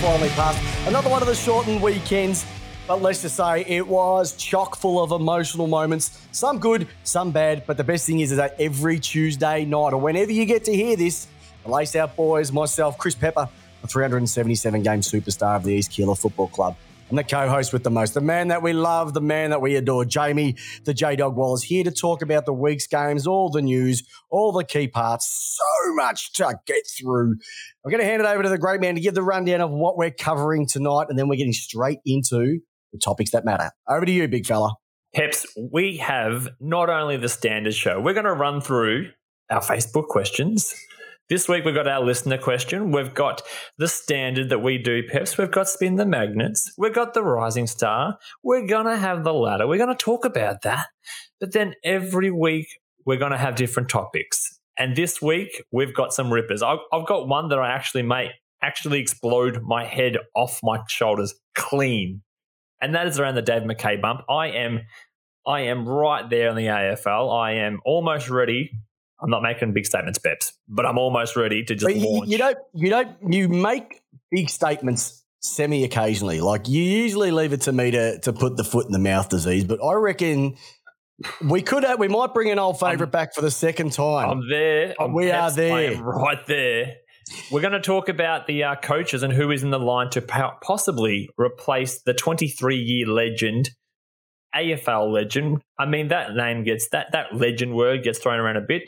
finally passed. Another one of the shortened weekends, but let's just say it was chock full of emotional moments. Some good, some bad, but the best thing is, is that every Tuesday night, or whenever you get to hear this, the Lace Out Boys, myself, Chris Pepper, the 377 game superstar of the East Keilor Football Club. I'm the co-host with the most, the man that we love, the man that we adore, Jamie, the J Dog Wallace, here to talk about the week's games, all the news, all the key parts. So much to get through. I'm going to hand it over to the great man to give the rundown of what we're covering tonight, and then we're getting straight into the topics that matter. Over to you, big fella. Peps, we have not only the standard show, we're going to run through our Facebook questions. This week we've got our listener question. We've got the standard that we do, Peps. We've got spin the magnets. We've got the rising star. We're to have the ladder. We're to talk about that. But then every week we're to have different topics. And this week we've got some rippers. I've, I've got one that I actually make actually explode my head off my shoulders clean. And that is around the Dave Mackay bump. I am I am right there in the AFL. I am almost ready I'm not making big statements, Peps, but I'm almost ready to just you, launch. You don't, you don't, you make big statements semi occasionally. Like you usually leave it to me to to put the foot in the mouth disease, but I reckon we could have, we might bring an old favourite back for the second time. I'm there. I'm we Peps, are there, right there. We're going to talk about the uh, coaches and who is in the line to possibly replace the 23 year legend AFL legend. I mean, that name gets that that legend word gets thrown around a bit.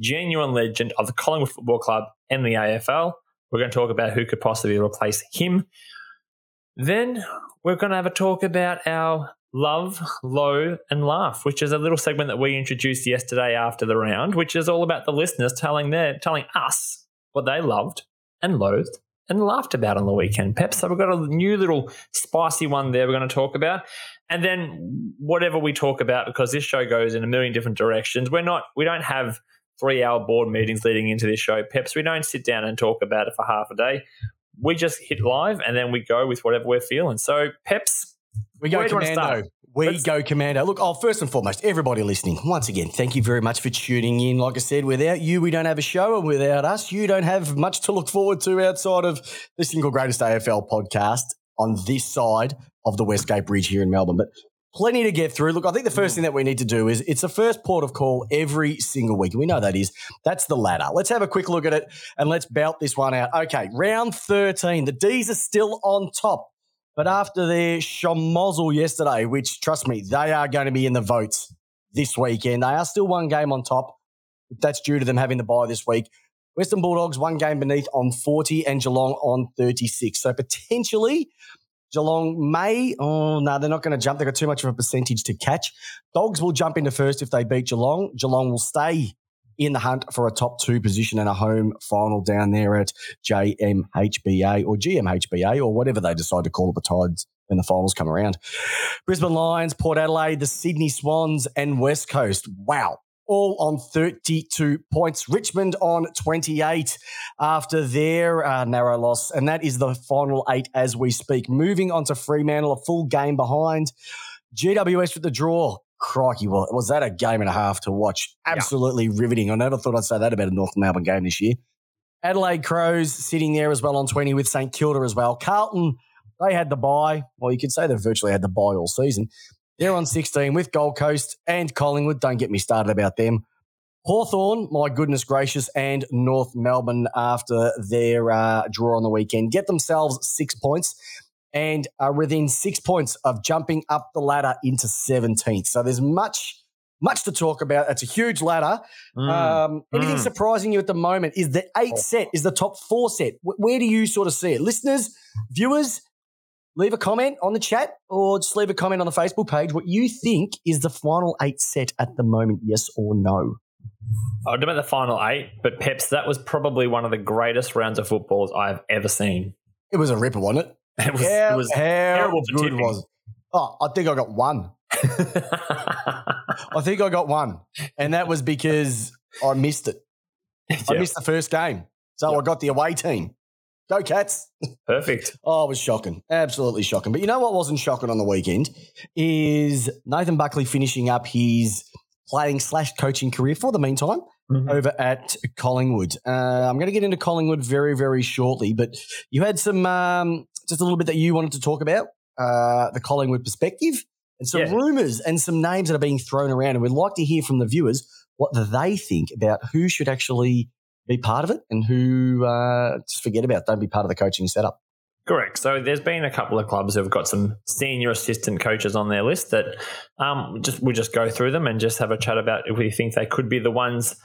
Genuine legend of the Collingwood Football Club and the AFL. We're going to talk about who could possibly replace him. Then we're going to have a talk about our love, low, and laugh, which is a little segment that we introduced yesterday after the round, which is all about the listeners telling their telling us what they loved and loathed and laughed about on the weekend. Pep, so we've got a new little spicy one there we're going to talk about. And then whatever we talk about, because this show goes in a million different directions, we're not, we don't have three hour board meetings leading into this show, Peps. We don't sit down and talk about it for half a day. We just hit live and then we go with whatever we're feeling. So, Peps, we go commando. We Let's- go commando. Look, oh, first and foremost, everybody listening, once again, thank you very much for tuning in. Like I said, without you, we don't have a show, and without us, you don't have much to look forward to outside of the single greatest AFL podcast on this side of the Westgate Bridge here in Melbourne. But plenty to get through. Look, I think the first mm. thing that we need to do is it's the first port of call every single week. We know that is. That's the ladder. Let's have a quick look at it and let's belt this one out. Okay, round 13. The D's are still on top. But after their schmozzle yesterday, which, trust me, they are going to be in the votes this weekend, they are still one game on top. That's due to them having the bye this week. Western Bulldogs one game beneath on 40 and Geelong on 36. So potentially Geelong may, oh no, they're not going to jump. They've got too much of a percentage to catch. Dogs will jump into first if they beat Geelong. Geelong will stay in the hunt for a top two position and a home final down there at JMHBA or GMHBA or whatever they decide to call it the Tides when the finals come around. Brisbane Lions, Port Adelaide, the Sydney Swans, and West Coast. Wow all on 32 points. Richmond on 28 after their uh, narrow loss. And that is the final eight as we speak. Moving on to Fremantle, a full game behind. GWS with the draw. Crikey, well, was that a game and a half to watch? Absolutely yeah. riveting. I never thought I'd say that about a North Melbourne game this year. Adelaide Crows sitting there as well on 20 with St Kilda as well. Carlton, they had the bye. Well, you could say they virtually had the bye all season. They're on 16 with Gold Coast and Collingwood. Don't get me started about them. Hawthorn, my goodness gracious, and North Melbourne after their uh, draw on the weekend get themselves six points and are within six points of jumping up the ladder into 17th. So there's much, much to talk about. It's a huge ladder. Mm. Um, anything mm. surprising you at the moment? Is the eight oh. set, is the top four set? Where do you sort of see it? Listeners, viewers, leave a comment on the chat or just leave a comment on the Facebook page what you think is the final eight set at the moment, yes or no. I don't know the final eight, but Peps, that was probably one of the greatest rounds of footballs I've ever seen. It was a ripper, wasn't it? It was, how, it was how terrible good tipping. was Oh, I think I got one. I think I got one. And that was because I missed it. I missed the first game. So yep. I got the away team. Go Cats. Perfect. oh, it was shocking. Absolutely shocking. But you know what wasn't shocking on the weekend is Nathan Buckley finishing up his playing slash coaching career for the meantime mm-hmm. over at Collingwood. Uh, I'm going to get into Collingwood very, very shortly, but you had some, um, just a little bit that you wanted to talk about, uh, the Collingwood perspective and some yeah. rumours and some names that are being thrown around. And we'd like to hear from the viewers what they think about who should actually be part of it and who uh, just forget about, don't be part of the coaching setup. Correct. So there's been a couple of clubs who've got some senior assistant coaches on their list that um, just we'll just go through them and just have a chat about if we think they could be the ones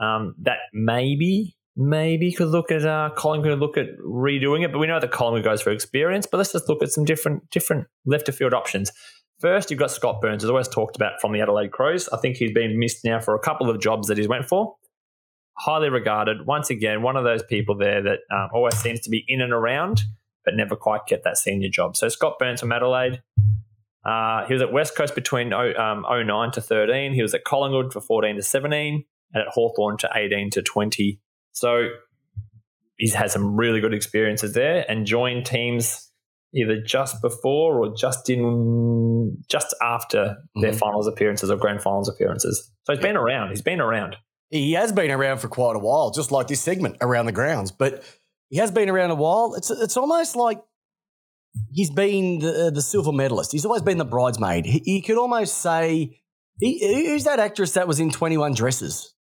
um, that maybe maybe could look at uh, could look at redoing it. But we know that Collingwood goes for experience. But let's just look at some different different left of field options. First, you've got Scott Burns, as always talked about from the Adelaide Crows. I think he's been missed now for a couple of jobs that he's went for. Highly regarded. Once again, one of those people there that um, always seems to be in and around, but never quite get that senior job. So Scott Burns from Adelaide. Uh, he was at West Coast between um, 09 to 13. He was at Collingwood for 14 to 17 and at Hawthorn to 18 to 20. So he's had some really good experiences there and joined teams either just before or just in just after mm-hmm. their finals appearances or grand finals appearances. So he's been around. He's been around. He has been around for quite a while, just like this segment around the grounds. But he has been around a while. It's it's almost like he's been the the silver medalist. He's always been the bridesmaid. He, he could almost say, he, who's that actress that was in Twenty One Dresses?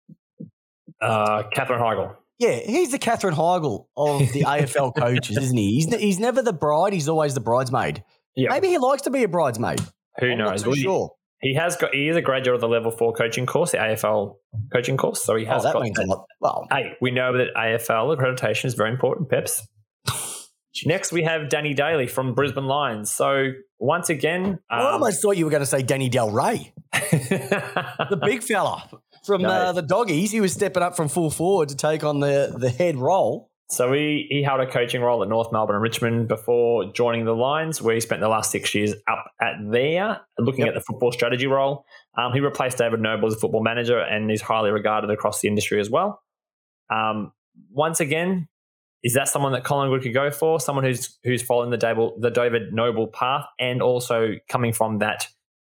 Uh, Katherine Heigl. Yeah, he's the Katherine Heigl of the AFL coaches, isn't he? He's, he's never the bride, he's always the bridesmaid. Yeah. Maybe he likes to be a bridesmaid. Who I'm knows? Well, sure. He, has got. He is a graduate of the level four coaching course, the AFL coaching course. So he oh, has. Oh, that means that. a lot. Well, hey, we know that AFL accreditation is very important. Peps. Next, we have Danny Daly from Brisbane Lions. So once again, um, I almost thought you were going to say Danny Del Rey, the big fella from no. uh, the doggies. He was stepping up from full forward to take on the the head role. So he, he held a coaching role at North Melbourne and Richmond before joining the Lions, where he spent the last six years up at there, looking yep. at the football strategy role. Um, he replaced David Noble as a football manager and is highly regarded across the industry as well. Um, once again, is that someone that Collingwood could go for? Someone who's who's following the David, the David Noble path and also coming from that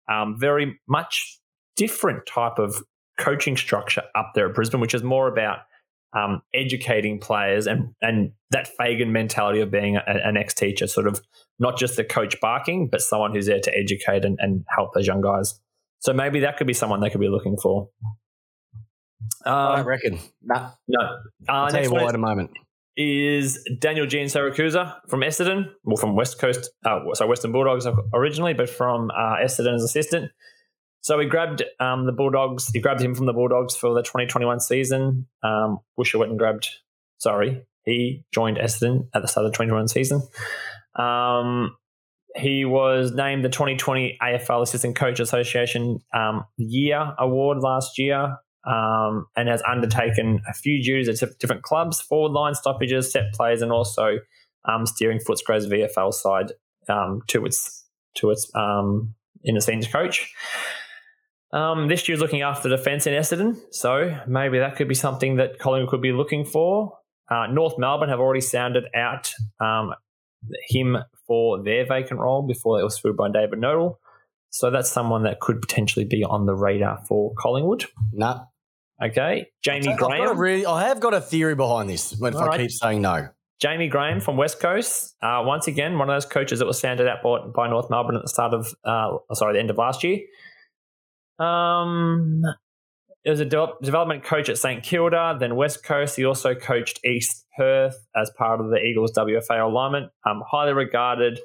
um, very much different type of coaching structure up there at Brisbane, which is more about um, educating players and and that Fagan mentality of being a, an ex teacher, sort of not just the coach barking, but someone who's there to educate and, and help those young guys. So maybe that could be someone they could be looking for. Um, I reckon. Nah. No. Uh, I'll tell you why at a moment. Is Daniel Giansiracusa from Essendon, well, from West Coast, uh, so Western Bulldogs originally, but from uh, Essendon as assistant. So we grabbed um, the Bulldogs. He grabbed him from the Bulldogs for the 2021 season. Um, Wisher went and grabbed. Sorry, he joined Essendon at the start of the 2021 season. Um, he was named the 2020 AFL Assistant Coach Association um, Year Award last year, um, and has undertaken a few duties at different clubs, forward line stoppages, set plays, and also um, steering Footscray's VFL side um, to its to its um, in a senior coach. Um, this year's looking after defence in Essendon, so maybe that could be something that Collingwood could be looking for. Uh, North Melbourne have already sounded out um, him for their vacant role before it was filled by David Noble. So that's someone that could potentially be on the radar for Collingwood. Nah. Okay. Jaymie Graham. Really, I have got a theory behind this but if I keep saying no. Jaymie Graham from West Coast. Uh, once again, one of those coaches that was sounded out by, by North Melbourne at the start of, uh, sorry, the end of last year. Um, was a de- development coach at St Kilda, then West Coast. He also coached East Perth as part of the Eagles WFA alignment. Um, highly regarded,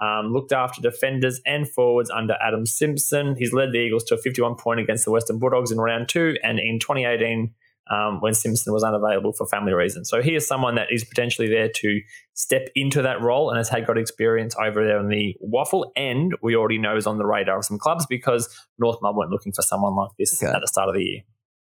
um, looked after defenders and forwards under Adam Simpson. He's led the Eagles to a 51 point against the Western Bulldogs in round two, and in 2018 um, when Simpson was unavailable for family reasons. So he is someone that is potentially there to step into that role and has had got experience over there in the waffle. And we already know is on the radar of some clubs because North Melbourne went looking for someone like this okay. at the start of the year.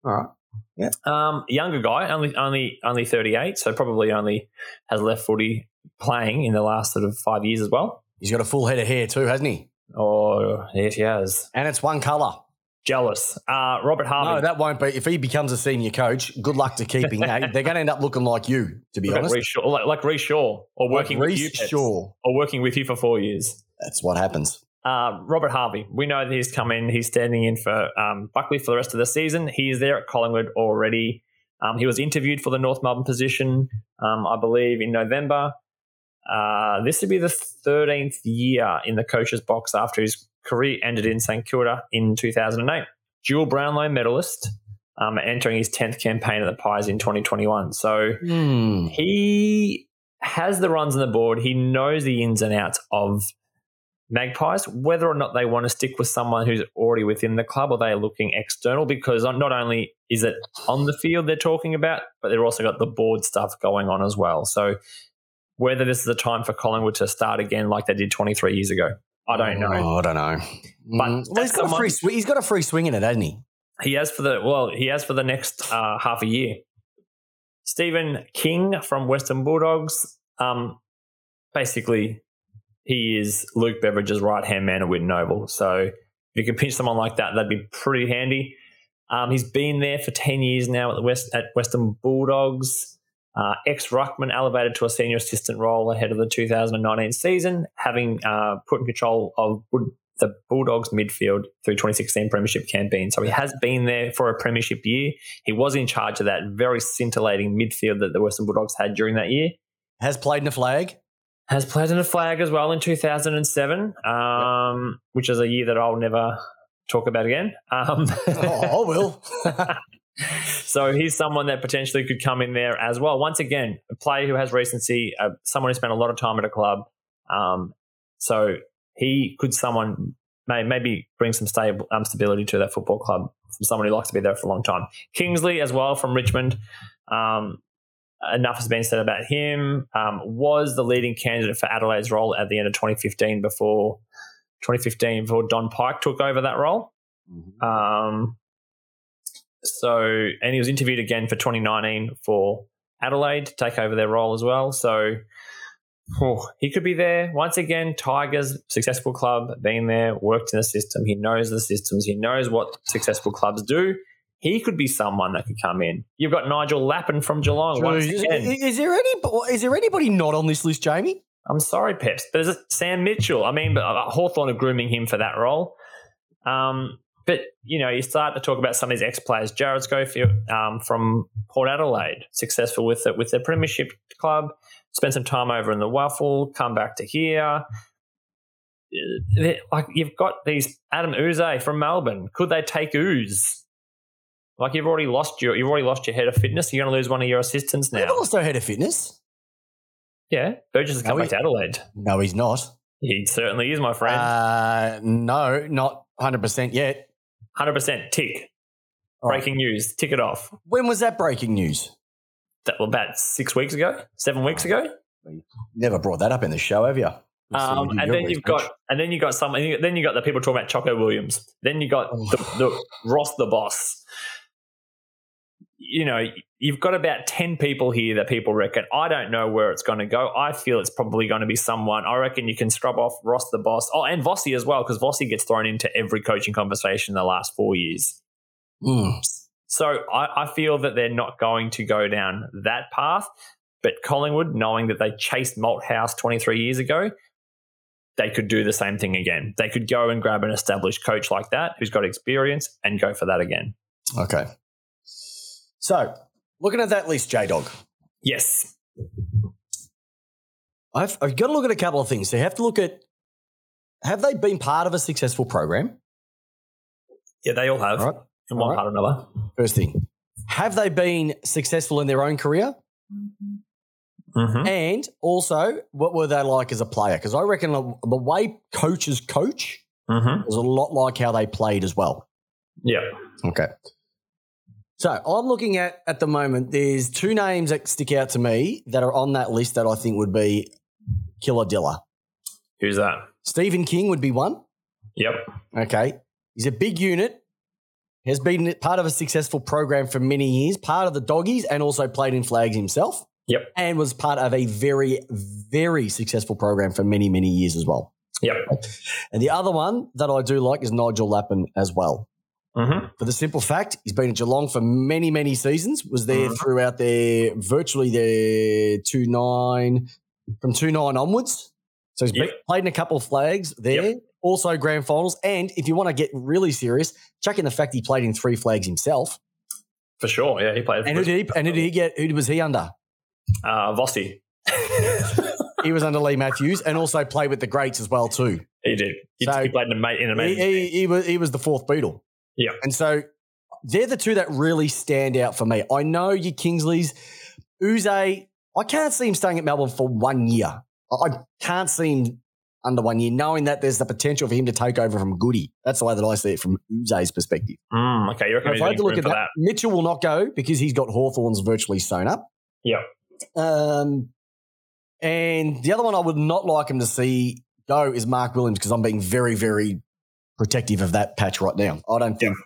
All right. Yeah. Um, younger guy, only only only 38, so probably only has left footy playing in the last sort of five years as well. He's got a full head of hair too, hasn't he? Oh, yes, he has. And it's one colour. Jealous. Uh, Robert Harvey. No, that won't be. If he becomes a senior coach, good luck to keeping that. They're going to end up looking like you, to be honest. Rhyce Shaw, like, like Rhyce Shaw, or working like with you, Shaw. or working with you for four years. That's what happens. Uh, Robert Harvey, we know that he's come in. He's standing in for um, Buckley for the rest of the season. He is there at Collingwood already. Um, he was interviewed for the North Melbourne position, um, I believe, in November. Uh, this would be the 13th year in the coach's box after his career ended in St Kilda in 2008. Dual Brownlow medalist, um, entering his 10th campaign at the Pies in 2021. So Hmm. he has the runs on the board. He knows the ins and outs of Magpies, whether or not they want to stick with someone who's already within the club or they're looking external because not only is it on the field they're talking about, but they've also got the board stuff going on as well. So whether this is a time for Collingwood to start again like they did 23 years ago, I don't know. Oh, I don't know. But Mm. well, he's got a free. Sw- he's got a free swing in it, hasn't he? He has for the well, he has for the next uh, half a year. Stephen King from Western Bulldogs. Um, basically, he is Luke Beveridge's right hand man at Whitten Oval. So if you could pinch someone like that, that'd be pretty handy. Um, he's been there for ten years now at the West at Western Bulldogs. Uh, Ex Ruckman elevated to a senior assistant role ahead of the 2019 season, having uh, put in control of the Bulldogs midfield through 2016 Premiership campaign. So he has been there for a Premiership year. He was in charge of that very scintillating midfield that the Western Bulldogs had during that year. Has played in a flag. Has played in a flag as well in 2007, um, which is a year that I'll never talk about again. Um, Oh, I will. so he's someone that potentially could come in there as well. Once again, a player who has recency, uh, someone who spent a lot of time at a club. Um, so he could someone may, maybe bring some stable um, stability to that football club from someone who likes to be there for a long time. Kingsley as well from Richmond. Um, enough has been said about him. Um, was the leading candidate for Adelaide's role at the end of 2015 before 2015 before Don Pyke took over that role. Um, so, and he was interviewed again for 2019 for Adelaide to take over their role as well. So, oh, he could be there once again. Tigers, successful club, been there, worked in the system. He knows the systems. He knows what successful clubs do. He could be someone that could come in. You've got Nigel Lappin from Geelong. Once again. is there any? Is there anybody not on this list, Jamie? I'm sorry, Peps, there's a Sam Mitchell. I mean, uh, Hawthorn are grooming him for that role. Um, but you know, you start to talk about some of these ex-players. Jarrad Schofield um, from Port Adelaide, successful with it with their premiership club. Spent some time over in the Waffle, come back to here. Like you've got these Adam Yze from Melbourne. Could they take Yze? Like you've already lost your you've already lost your head of fitness. You're going to lose one of your assistants now. They've now. also head of fitness. Yeah, Burgess has come No, back to Adelaide. No, he's not. He certainly is, my friend. Uh, no, not hundred percent yet. Hundred percent tick. All right. Breaking news. Tick it off. When was that breaking news? That well, about six weeks ago, seven weeks ago. Never brought that up in the show, have you? Um, and then you've got, and then you got some, then you got the people talking about Choco Williams. Then you got the, the Ross the boss. You know, you've got about ten people here that people reckon. I don't know where it's going to go. I feel it's probably going to be someone. I reckon you can scrub off Ross the boss. Oh, and Vossi as well, because Vossi gets thrown into every coaching conversation in the last four years. Mm. So I, I feel that they're not going to go down that path. But Collingwood, knowing that they chased Malthouse 23 years ago, they could do the same thing again. They could go and grab an established coach like that who's got experience and go for that again. Okay. So, looking at that list, J Dog, Yes. I've, I've got to look at a couple of things. So, you have to look at have they been part of a successful program? Yeah, they all have All right. in one right. part or another. First thing, have they been successful in their own career? Mm-hmm. And also, what were they like as a player? Because I reckon the, the way coaches coach Mm-hmm. is a lot like how they played as well. Yeah. Okay. So I'm looking at at the moment. There's two names that stick out to me that are on that list that I think would be killer dilla. Who's that? Stephen King would be one. Yep. Okay, he's a big unit. Has been part of a successful program for many years. Part of the doggies and also played in flags himself. Yep. And was part of a very very successful program for many many years as well. Yep. And the other one that I do like is Nigel Lappin as well. Mm-hmm. For the simple fact, he's been at Geelong for many, many seasons. Was there Mhm. throughout their virtually their two nine from two nine onwards. So he's Yep. been- played in a couple of flags there. also grand finals. And if you want to get really serious, check in the fact he played in three flags himself. For sure, yeah, he played. And who did he? And who did he get? Who was he under? Uh, Vossi. he was under Leigh Matthews, and also played with the greats as well too. He did. He, So- he played in a mate in a He, mate. he, he was he was the fourth Beatle. Yeah. and so they're the two that really stand out for me. I know you Kingsleys, Yze. I can't see him staying at Melbourne for one year. I can't see him under one year, knowing that there's the potential for him to take over from Goody. That's the way that I see it from Yze's perspective. Mm, okay, you reckon If I had to look at that, that? Mitchell will not go because he's got Hawthorns virtually sewn up. Yeah. Um, and the other one I would not like him to see go is Mark Williams because I'm being very, very protective of that patch right now. I don't think,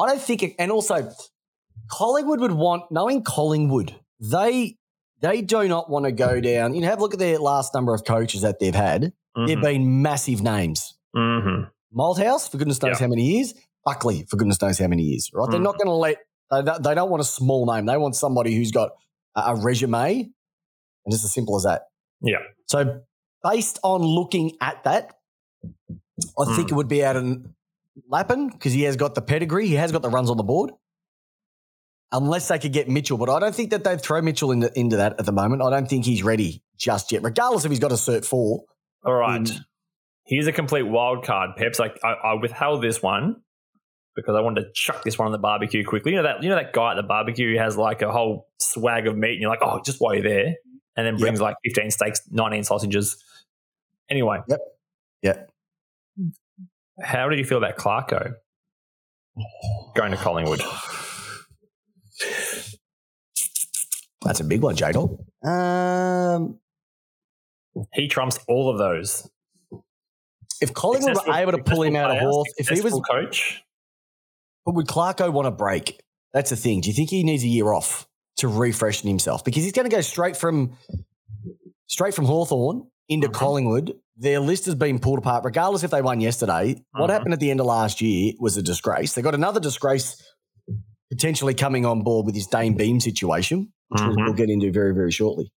I don't think, it, and also Collingwood would want, knowing Collingwood, they they do not want to go down. You know, have a look at their last number of coaches that they've had. They've Mhm. been massive names. Mhm. Malthouse, for goodness knows Yeah. how many years. Buckley, for goodness knows how many years. Right? They're Mm. not going to let. They, don't- they don't want a small name. They want somebody who's got a, a resume, and it's as simple as that. Yeah. So, based on looking at that, I think Mm. it would be out of Lappin because he has got the pedigree. He has got the runs on the board. Unless they could get Mitchell, but I don't think that they'd throw Mitchell into, into that at the moment. I don't think he's ready just yet, regardless if he's got a cert four. All right. in- Here's a complete wild card, Peps. Like I, I withheld this one because I wanted to chuck this one on the barbecue quickly. You know that you know that guy at the barbecue who has like a whole swag of meat, and you're like, oh, just while you're there, and then brings like 15 steaks, 19 sausages. Anyway. Yep. Yep. How did you feel about Clarko going to Collingwood? That's a big one, J Dog. Um, He trumps all of those. if Collingwood were able to pull him out of successful Horth, player, if he was, coach, but would Clarko want a break? That's the thing. Do you think he needs a year off to refreshen himself? Because he's going to go straight from straight from Hawthorn into Mhm. Collingwood. Their list has been pulled apart, regardless if they won yesterday. What Mhm. happened at the end of last year was a disgrace. They got another disgrace potentially coming on board with his Dane Beam situation, which we'll- Mhm. we'll get into very, very shortly.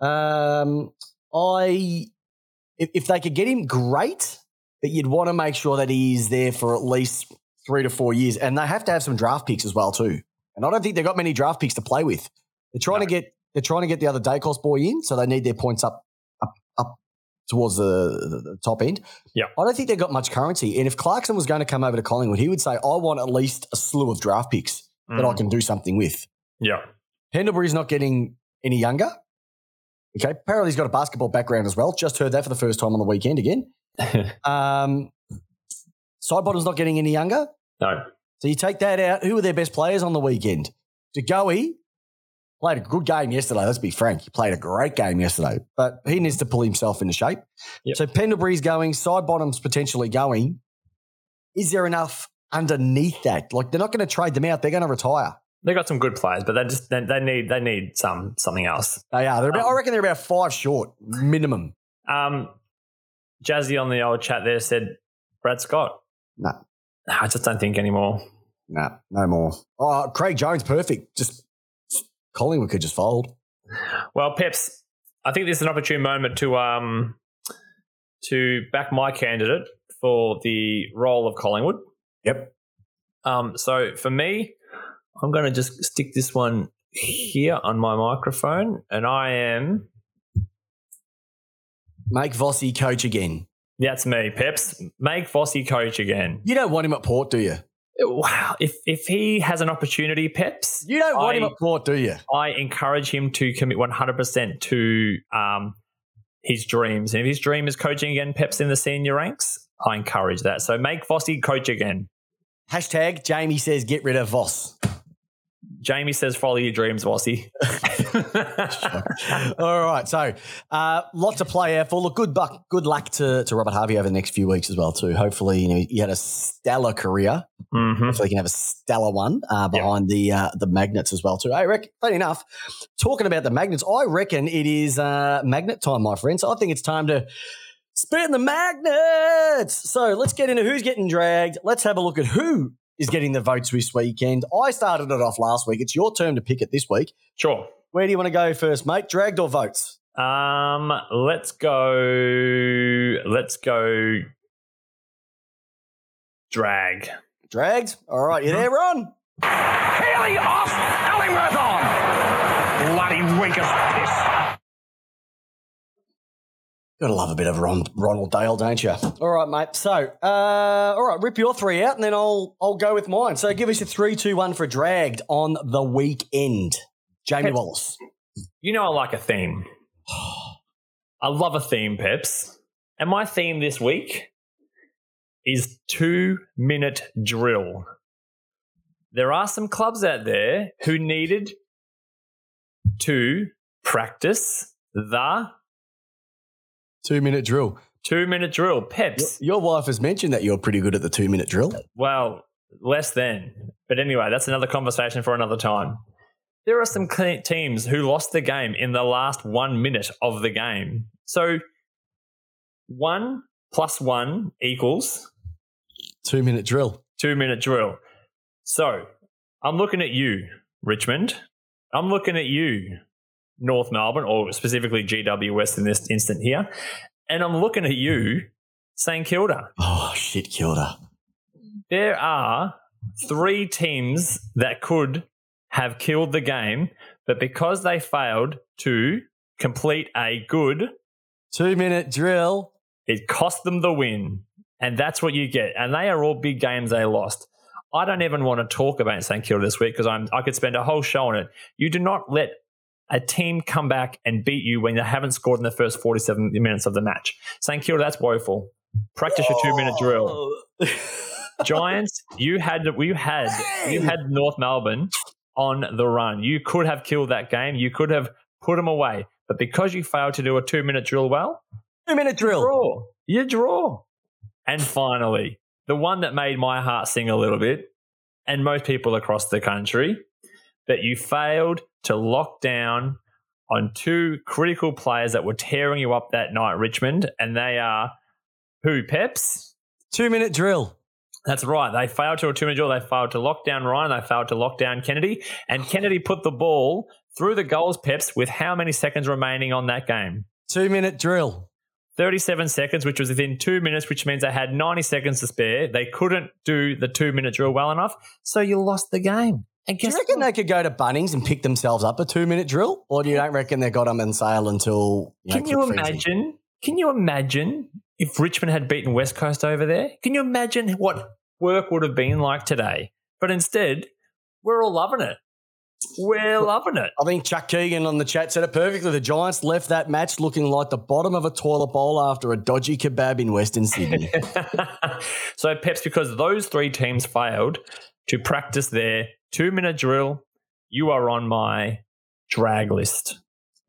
Um, I if, if they could get him, great. But you'd want to make sure that he's there for at least three to four years, and they have to have some draft picks as well too. And I don't think they've got many draft picks to play with. They're trying to get they're trying to get the other Daicos boy in, so they need their points up towards the, the, the top end. Yeah. I don't think they've got much currency. And if Clarkson was going to come over to Collingwood, he would say, "I want at least a slew of draft picks that I Mm. can do something with." Yeah. Pendlebury's not getting any younger. Okay, apparently he's got a basketball background as well. Just heard that for the first time on the weekend again. Um, Sidebottom's not getting any younger. no. So you take that out. Who were their best players on the weekend? DeGoey played a good game yesterday. Let's be frank. He played a great game yesterday, but he needs to pull himself into shape. Yep. So Pendlebury's going, Sidebottom's potentially going. Is there enough underneath that? Like they're not going to trade them out. They're going to retire. They got some good players, but they just they, they need they need some something else. They are. They're about, Um, I reckon they're about five short minimum. Um, Jazzy on the old chat there said Brad Scott. No. Nah, I just don't think anymore. No, no more. Oh, Craig Jones, perfect. Just Collingwood could just fold. Well, Peps, I think this is an opportune moment to um to back my candidate for the role of Collingwood. Yep. Um, so for me, I'm going to just stick this one here on my microphone, and I am. Make Vossi coach again. That's me, Peps. Make Vossi coach again. You don't want him at Port, do you? Wow, if if he has an opportunity, Peps, You don't want I- him at Port, do you? I encourage him to commit 100% to um, his dreams. And if his dream is coaching again, Peps in the senior ranks, I encourage that. So make Vossi coach again. Hashtag Jamie says get rid of Voss. Jamie says follow your dreams, Vossi. All right, so uh, lot to play out for. Look, good luck, good luck to, to Robert Harvey over the next few weeks as well too. Hopefully, you know he had a stellar career. hmm Hopefully, he can have a stellar one uh, behind the uh, the magnets as well too. I reckon. Funny enough, talking about the magnets, I reckon it is uh, magnet time, my friends. I think it's time to spin the magnets. So let's get into who's getting dragged. Let's have a look at who is getting the votes this weekend. I started it off last week. It's your turn to pick it this week. Sure. Where do you want to go first, mate? Dragged or votes? Um, let's go. Let's go. Drag. Dragged? All right, you there, Ron? Haley off, Ellingworth on. Bloody weakest piss. Gotta love a bit of Ron, Ronald Dale, don't you? All right, mate. So, uh, all right, rip your three out, and then I'll I'll go with mine. So, give us a three, two, one for dragged on the weekend. Jamie Wallace. You know I like a theme. I love a theme, Peps. And my theme this week is two minute drill. There are some clubs out there who needed to practice the Two minute drill. two minute drill. Peps. Your wife has mentioned that you're pretty good at the two minute drill. Well, less than. But anyway, that's another conversation for another time. There are some teams who lost the game in the last one minute of the game. So one plus one equals Two minute drill. two minute drill. So I'm looking at you, Richmond. I'm looking at you, North Melbourne, or specifically GW West in this instant here. And I'm looking at you, St Kilda. Oh, shit, Kilda. There are three teams that could have killed the game, but because they failed to complete a good, Two minute drill. it cost them the win. And that's what you get. And they are all big games they lost. I don't even want to talk about St Kilda this week because I'm I could spend a whole show on it. You do not let a team come back and beat you when they haven't scored in the first 47 minutes of the match. St Kilda, that's woeful. Practice your two minute drill. Giants, you had you had you had North Melbourne on the run. You could have killed that game. You could have put them away. But because you failed to do a two minute drill well, Two minute drill. draw. You draw. And finally, the one that made my heart sing a little bit, and most people across the country, that you failed to lock down on two critical players that were tearing you up that night, Richmond, and they are who, Peps? Two minute drill. That's right. They failed to a two minute drill. They failed to lock down Ryan. They failed to lock down Kennedy. And Kennedy put the ball through the goals, Peps, with how many seconds remaining on that game? Two minute drill. 37 seconds, which was within two minutes, which means they had 90 seconds to spare. They couldn't do the two minute drill well enough. So you lost the game. Do you reckon what? they could go to Bunnings and pick themselves up a two minute drill? Or do you don't reckon they got them and sale until. You know, Can you imagine? Can you imagine if Richmond had beaten West Coast over there? Can you imagine what work would have been like today? But instead, we're all loving it. We're loving it. I think Chuck Keegan on the chat said it perfectly. The Giants left that match looking like the bottom of a toilet bowl after a dodgy kebab in Western Sydney. so, Peps, because those three teams failed to practice their two minute drill, you are on my drag list.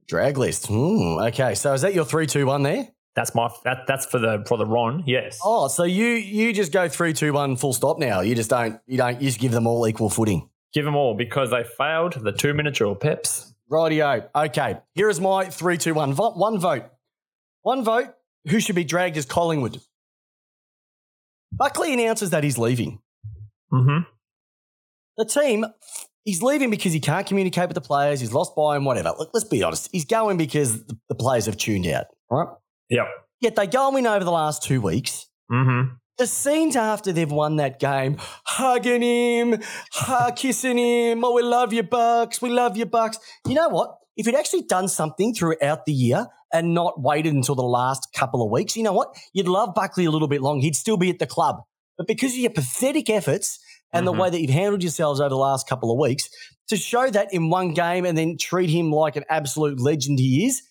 Drag list. Hmm, okay, so is that your three, two, one there? That's my that that's for the for the Ron. Yes. Oh, so you you just go three, two, one, full stop now. You just don't you don't you just give them all equal footing. Give them all because they failed the two minute drill. Peps. Rightio. Okay, here is my three, two, one. Vo- one vote. One vote. Who should be dragged is Collingwood? Buckley announces that he's leaving. Mm-hmm. The team, he's leaving because he can't communicate with the players. He's lost by him, whatever. Look, let's be honest. He's going because the, players have tuned out, right? Yep. Yet they go and win over the last two weeks. Mm-hmm. The scenes after they've won that game, hugging him, kissing him. Oh, we love you, Bucks. We love you, Bucks. You know what? If he'd actually done something throughout the year and not waited until the last couple of weeks, you know what? You'd love Buckley a little bit long. He'd still be at the club. But because of your pathetic efforts and Mhm. the way that you've handled yourselves over the last couple of weeks, to show that in one game and then treat him like an absolute legend he is,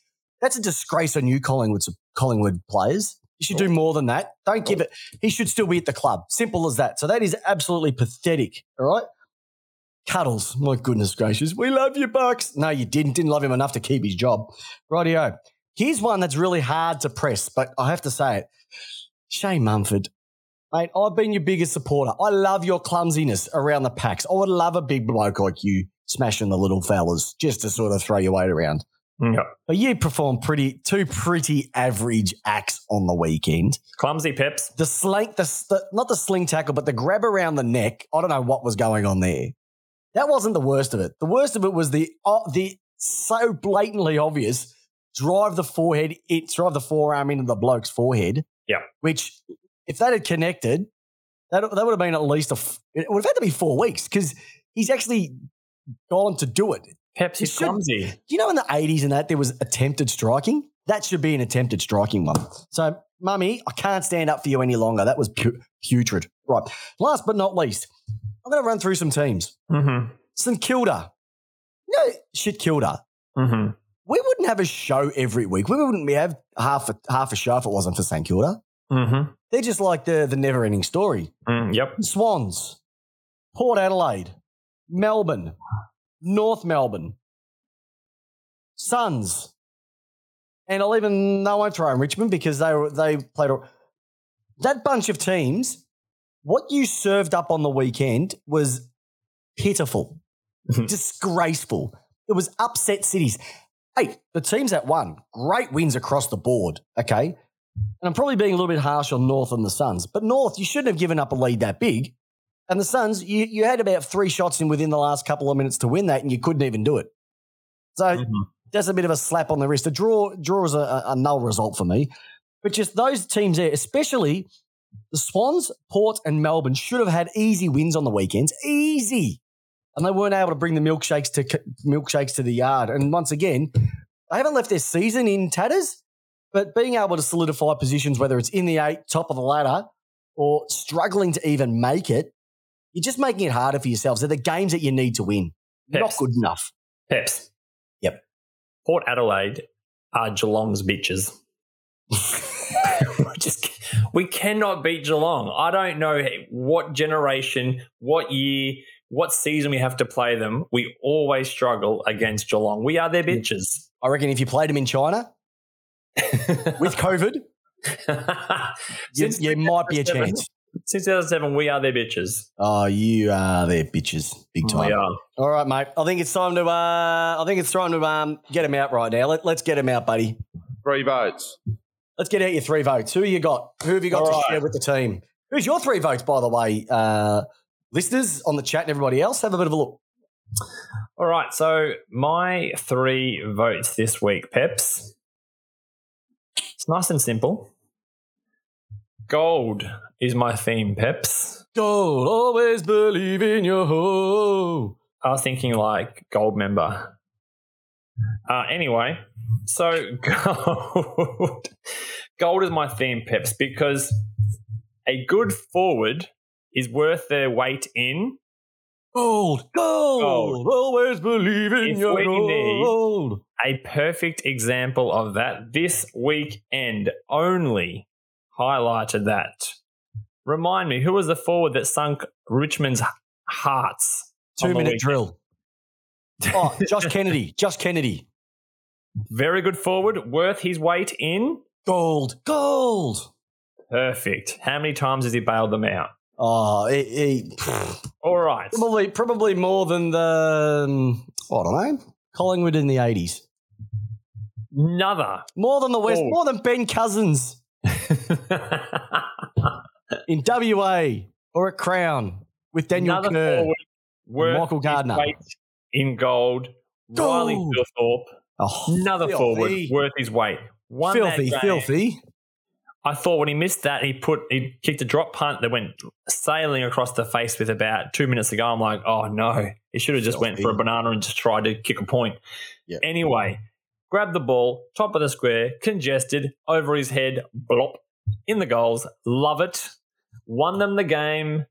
that's a disgrace on you, Collingwood, Collingwood players. You should do more than that. Don't give it. He should still be at the club. Simple as that. So that is absolutely pathetic. All right. Cuddles. My goodness gracious. We love you, Bucks. No, you didn't. Didn't love him enough to keep his job. Rightio. Here's one that's really hard to press, but I have to say it. Shane Mumford. Mate, I've been your biggest supporter. I love your clumsiness around the packs. I would love a big bloke like you smashing the little fellas just to sort of throw your weight around. Yep. But you performed pretty two pretty average acts on the weekend. Clumsy Peps. The sling, the, the not the sling tackle, but the grab around the neck. I don't know what was going on there. That wasn't the worst of it. The worst of it was the uh, the so blatantly obvious drive the forehead, it drive the forearm into the bloke's forehead. Yeah. Which, if that had connected, That, that would have been at least a. f- It would have had to be four weeks because he's actually gone to do it. Peps, he's clumsy. You know, in the 80s and that, there was attempted striking. That should be an attempted striking one. So, mummy, I can't stand up for you any longer. That was pu- putrid. Right. Last but not least, I'm going to run through some teams. Mm-hmm. St Kilda. You know, shit Kilda. Mm-hmm. We wouldn't have a show every week. We wouldn't have half a, half a show if it wasn't for St Kilda. Mm-hmm. They're just like the, the never ending story. Mm, yep. Swans, Port Adelaide, Melbourne, North Melbourne, Suns, and I'll even no, I won't throw in Richmond because they were they played a, that bunch of teams. What you served up on the weekend was pitiful, disgraceful. It was upset cities. Hey, the teams that won, great wins across the board. Okay, and I'm probably being a little bit harsh on North and the Suns, but North, you shouldn't have given up a lead that big. And the Suns, you, you had about three shots in within the last couple of minutes to win that, and you couldn't even do it. So Mhm. that's a bit of a slap on the wrist. A draw, draw is a, a, a null result for me. But just those teams there, especially the Swans, Port, and Melbourne, should have had easy wins on the weekends. Easy. And they weren't able to bring the milkshakes to milkshakes to the yard. And once again, they haven't left their season in tatters, but being able to solidify positions, whether it's in the eight, top of the ladder, or struggling to even make it, you're just making it harder for yourselves. They're the games that you need to win. Not good enough. Peps. Yep. Port Adelaide are Geelong's bitches. we just we cannot beat Geelong. I don't know what generation, what year, what season we have to play them. We always struggle against Geelong. We are their bitches. I reckon if you played them in China with COVID, you, Since you might be a 2007 chance. Since 2007, we are their bitches. Oh, you are their bitches, big time. We are. All right, mate. I think it's time to. Uh, I think it's time to um, get him out right now. Let, let's get him out, buddy. Three votes. Let's get out your three votes. Who you got? Who have you got All to right. share with the team? Who's your three votes, by the way, uh, listeners on the chat and everybody else? Have a bit of a look. All right. So my three votes this week, Peps. It's nice and simple. Gold is my theme, Peps. Gold, always believe in your hoe. I was thinking like gold member. Uh, anyway, so gold, gold is my theme, Peps, because a good forward is worth their weight in. Gold, gold, Gold. always believe in If your gold. A perfect example of that this weekend only highlighted that. Remind me, who was the forward that sunk Richmond's hearts? Two minute drill. Oh, Josh Kennedy. Josh Kennedy. Very good forward, worth his weight in. Gold, gold. Perfect. How many times has he bailed them out? Oh, he, he, All right. probably probably more than the um, I don't know Collingwood in the eighties. Another. More than the West. Oh. More than Ben Cousins in WA or at Crown with Daniel Another Kerr. forward Michael Gardiner. in gold. Riley Gold. Thilthorpe. Oh, Another filthy. forward worth his weight. Won filthy, filthy. I thought when he missed that, he put he kicked a drop punt that went sailing across the face with about two minutes to go. I'm like, oh no, he should have just went for a banana and just tried to kick a point. Yeah. Anyway, grabbed the ball, top of the square, congested, over his head, blop, in the goals. Love it. Won them the game.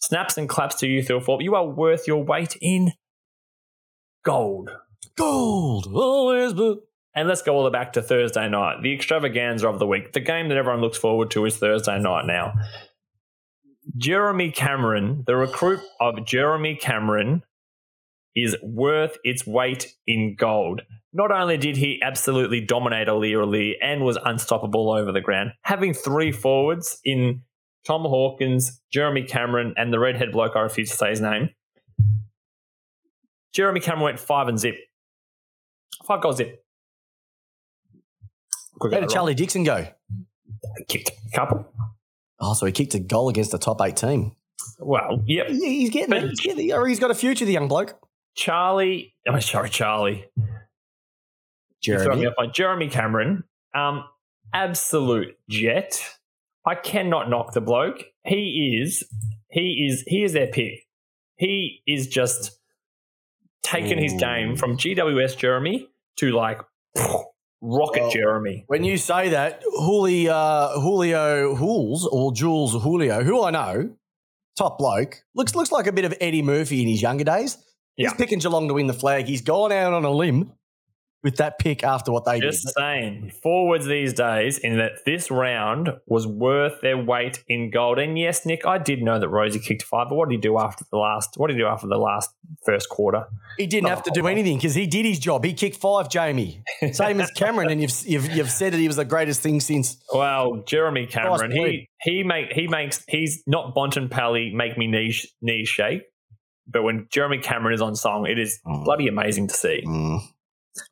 Snaps and claps to you, Thilthorpe. You are worth your weight in gold. Gold, always but And let's go all the way back to Thursday night, the extravaganza of the week. The game that everyone looks forward to is Thursday night now. Jeremy Cameron, the recruit of Jeremy Cameron, is worth its weight in gold. Not only did he absolutely dominate Ali and was unstoppable over the ground, having three forwards in Tom Hawkins, Jeremy Cameron, and the redhead bloke, I refuse to say his name. Jeremy Cameron went five and zip. Five goals zip. Got did Charlie Dixon go? kicked a couple? Oh, so he kicked a goal against the top eight team. Well, yep. Yeah, he's getting But- it. He's, getting it. He's got a future, the young bloke. Charlie, I'm sorry, Charlie. You throw me Jeremy. by Jeremy Cameron. Um, absolute jet. I cannot knock the bloke. he is he is he is their pick. He is just taken his game from GWS Jeremy to like rocket Well, Jeremy. When you say that, Julio, uh, Julio Hools or Jules Julio, who I know, top bloke, looks looks like a bit of Eddie Murphy in his younger days. Yeah. He's picking Geelong to win the flag. He's gone out on a limb with that pick after what they Just did. saying, forwards these days, in that this round was worth their weight in gold. And yes, Nick, I did know that Rosie kicked five, but what did he do after the last? What did he do after the last first quarter? He didn't have to do anything because he did his job. He kicked five, Jamie. Same as Cameron, and you've, you've you've said that he was the greatest thing since. Well, Jeremy Cameron, he he make he makes he's not Bontempelli make me knees knees shake, but when Jeremy Cameron is on song, it is Mm. bloody amazing to see. Mm.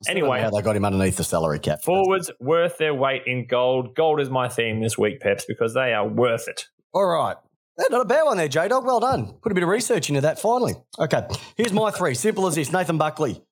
Still don't know Anyway. how they got him underneath the salary cap. Forwards worth their weight in gold. Gold is my theme this week, Peps, because they are worth it. All right. Yeah, not a bad one there, J Dog. Well done. Put a bit of research into that finally. Okay. Here's my three. Simple as this Nathan Buckley.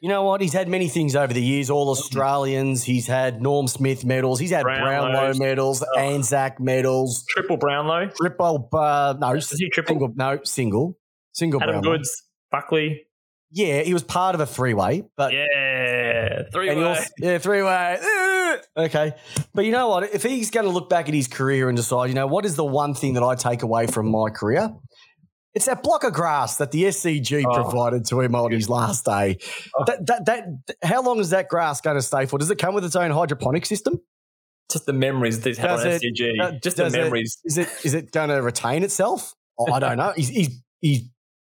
You know what? He's had many things over the years, all Australians. He's had Norm Smith medals. He's had Brownlows. Brownlow medals, Anzac medals, Triple Brownlow, triple, uh, no, is he triple? single, no, single, single Adam Brownlow. Goods, Buckley, Yeah, he was part of a three way, but yeah, three way. also- yeah, three way. Okay. But you know what? If he's going to look back at his career and decide, you know, what is the one thing that I take away from my career? It's that block of grass that the SCG Oh. provided to him on his last day. Oh. That, that, that, how long is that grass going to stay for? Does it come with its own hydroponic system? Just the memories that he's had Does on it- SCG. uh, Just the memories. Is it is it going to retain itself? Oh, I don't know. He's, he's, he's,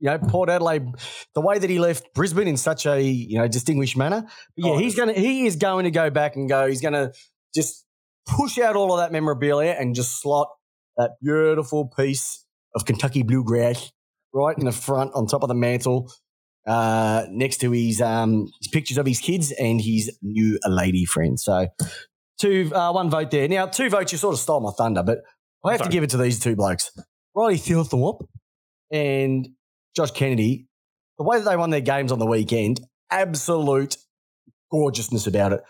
you know, Port Adelaide, the way that he left Brisbane in such a you know distinguished manner. But yeah, Oh, he's gonna he is going to go back and go. He's going to just push out all of that memorabilia and just slot that beautiful piece of Kentucky bluegrass right in the front on top of the mantle. Uh, next to his um his pictures of his kids and his new lady friend. So two uh, one vote there. Now two votes. You sort of stole my thunder, but I have to give it to these two blokes, Riley Thilthorpe and Josh Kennedy. The way that they won their games on the weekend, absolute gorgeousness about it.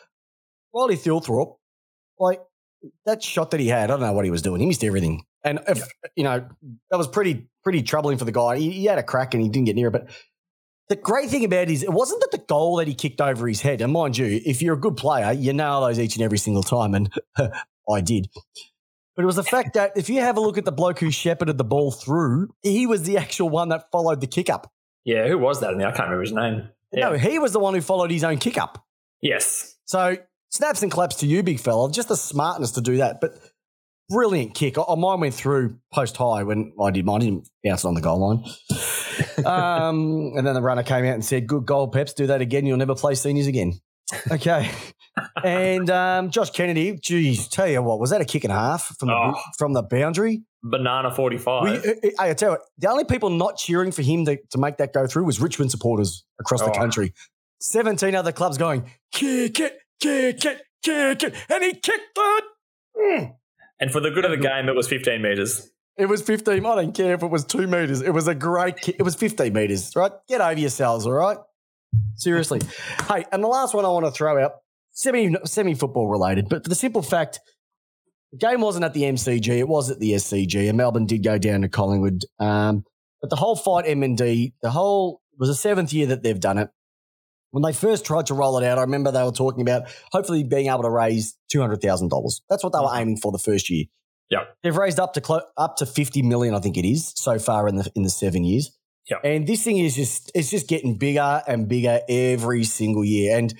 Riley Thilthorpe, like that shot that he had, I don't know what he was doing. He missed everything, and if you know that was pretty pretty troubling for the guy. He, he had a crack and he didn't get near it, but. The great thing about it is, it wasn't that the goal that he kicked over his head. And mind you, if you're a good player, you nail those each and every single time. And I did. But it was the fact that if you have a look at the bloke who shepherded the ball through, he was the actual one that followed the kick up. Yeah, who was that? I can't remember his name. Yeah. No, he was the one who followed his own kick up. Yes. So snaps and claps to you, big fella. Just the smartness to do that. But brilliant kick. I, mine went through post high when I did mine. I didn't bounce it on the goal line. um, and then the runner came out and said, Good goal, Peps. Do that again. You'll never play seniors again. Okay. And um, Josh Kennedy, geez, tell you what, was that a kick and a half from the, Oh. from the boundary? Banana 45. We, uh, I, tell you what, the only people not cheering for him to, to make that go through was Richmond supporters across the Oh. country. 17 other clubs going, kick it, kick it, kick it. And he kicked it. Mm. and for the good of the game, it was 15 metres. It was 15. I don't care if it was two meters. It was a great kick. It was 15 meters, right? Get over yourselves, all right? Seriously. hey, and the last one I want to throw out, semi semi football related, but for the simple fact, the game wasn't at the MCG, it was at the SCG, and Melbourne did go down to Collingwood. Um, but the whole fight M&D, the whole it was the seventh year that they've done it. When they first tried to roll it out, I remember they were talking about hopefully being able to raise two hundred thousand dollars. That's what they were aiming for the first year. Yeah. They've raised up to clo- up to 50 million, I think it is, so far in the in the seven years. Yeah. And this thing is just it's just getting bigger and bigger every single year. And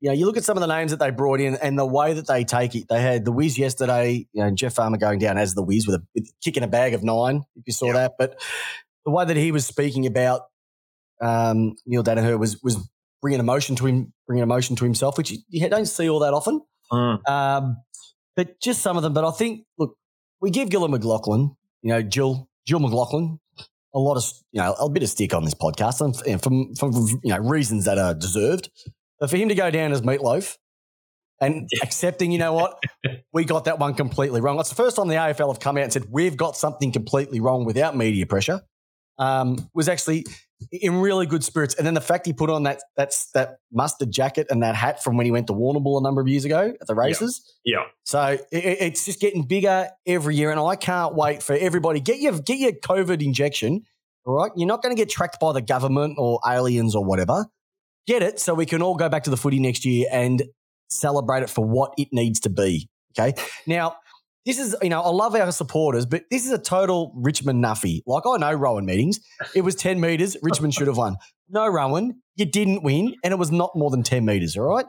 you know, you look at some of the names that they brought in and the way that they take it. They had the Wiz yesterday, you know, Jeff Farmer going down as the Wiz with a with kicking a bag of nine, if you saw that. But the way that he was speaking about um, Neale Daniher was was bringing emotion to him, bringing emotion to himself, which you, you don't see all that often. Mm. Um, but just some of them. But I think, look, we give Gillon McLachlan, you know, Jill, Gil McLachlan, a lot of, you know, a bit of stick on this podcast and and from, from, you know, reasons that are deserved. But for him to go down as meatloaf and accepting, you know what, we got that one completely wrong. It's the first time the AFL have come out and said, we've got something completely wrong without media pressure. Um, was actually in really good spirits. And then the fact he put on that that's that mustard jacket and that hat from when he went to Warrnambool a number of years ago at the races. Yeah. So it, it's just getting bigger every year, and I can't wait for everybody get your get your COVID injection. All right, you're not going to get tracked by the government or aliens or whatever. Get it so we can all go back to the footy next year and celebrate it for what it needs to be. Okay. Now, this is, you know, I love our supporters, but this is a total Richmond nuffy. Like, I know Rowan meetings. It was 10 metres. Richmond should have won. No, Rowan, you didn't win, and it was not more than 10 metres, all right?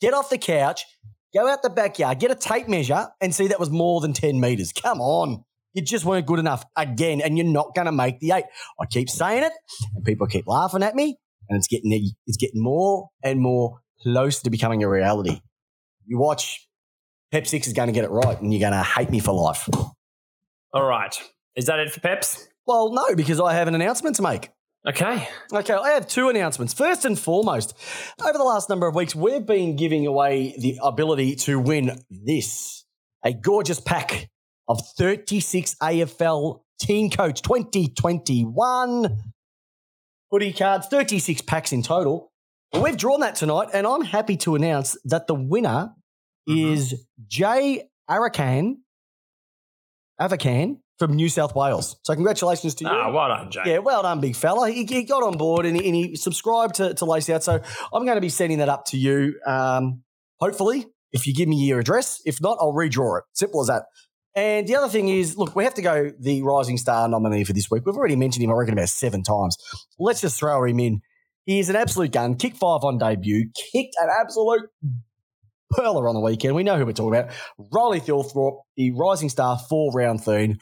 Get off the couch, go out the backyard, get a tape measure, and see that was more than 10 metres. Come on. You just weren't good enough again, and you're not going to make the eight. I keep saying it, and people keep laughing at me, and it's getting it's getting more and more close to becoming a reality. You watch Pep Six is going to get it right, and you're going to hate me for life. All right. Is that it for Peps? Well, no, because I have an announcement to make. Okay. Okay, I have two announcements. First and foremost, over the last number of weeks, we've been giving away the ability to win this a gorgeous pack of 36 AFL Team Coach 2021 hoodie cards, 36 packs in total. Well, we've drawn that tonight, and I'm happy to announce that the winner Mm-hmm. is Jay Arakan, Avakan from New South Wales. So congratulations to you. Ah, well done, Jay. Yeah, well done, big fella. He, he got on board and he, and he subscribed to, to Lace Out. So I'm going to be sending that up to you. Um, hopefully, if you give me your address. If not, I'll redraw it. Simple as that. And the other thing is, look, we have to go the Rising Star nominee for this week. We've already mentioned him, I reckon, about seven times. Let's just throw him in. He is an absolute gun. Kick five on debut. Kicked an absolute pearler on the weekend. We know who we're talking about. Riley Thilthorpe, the Rising Star for round theme.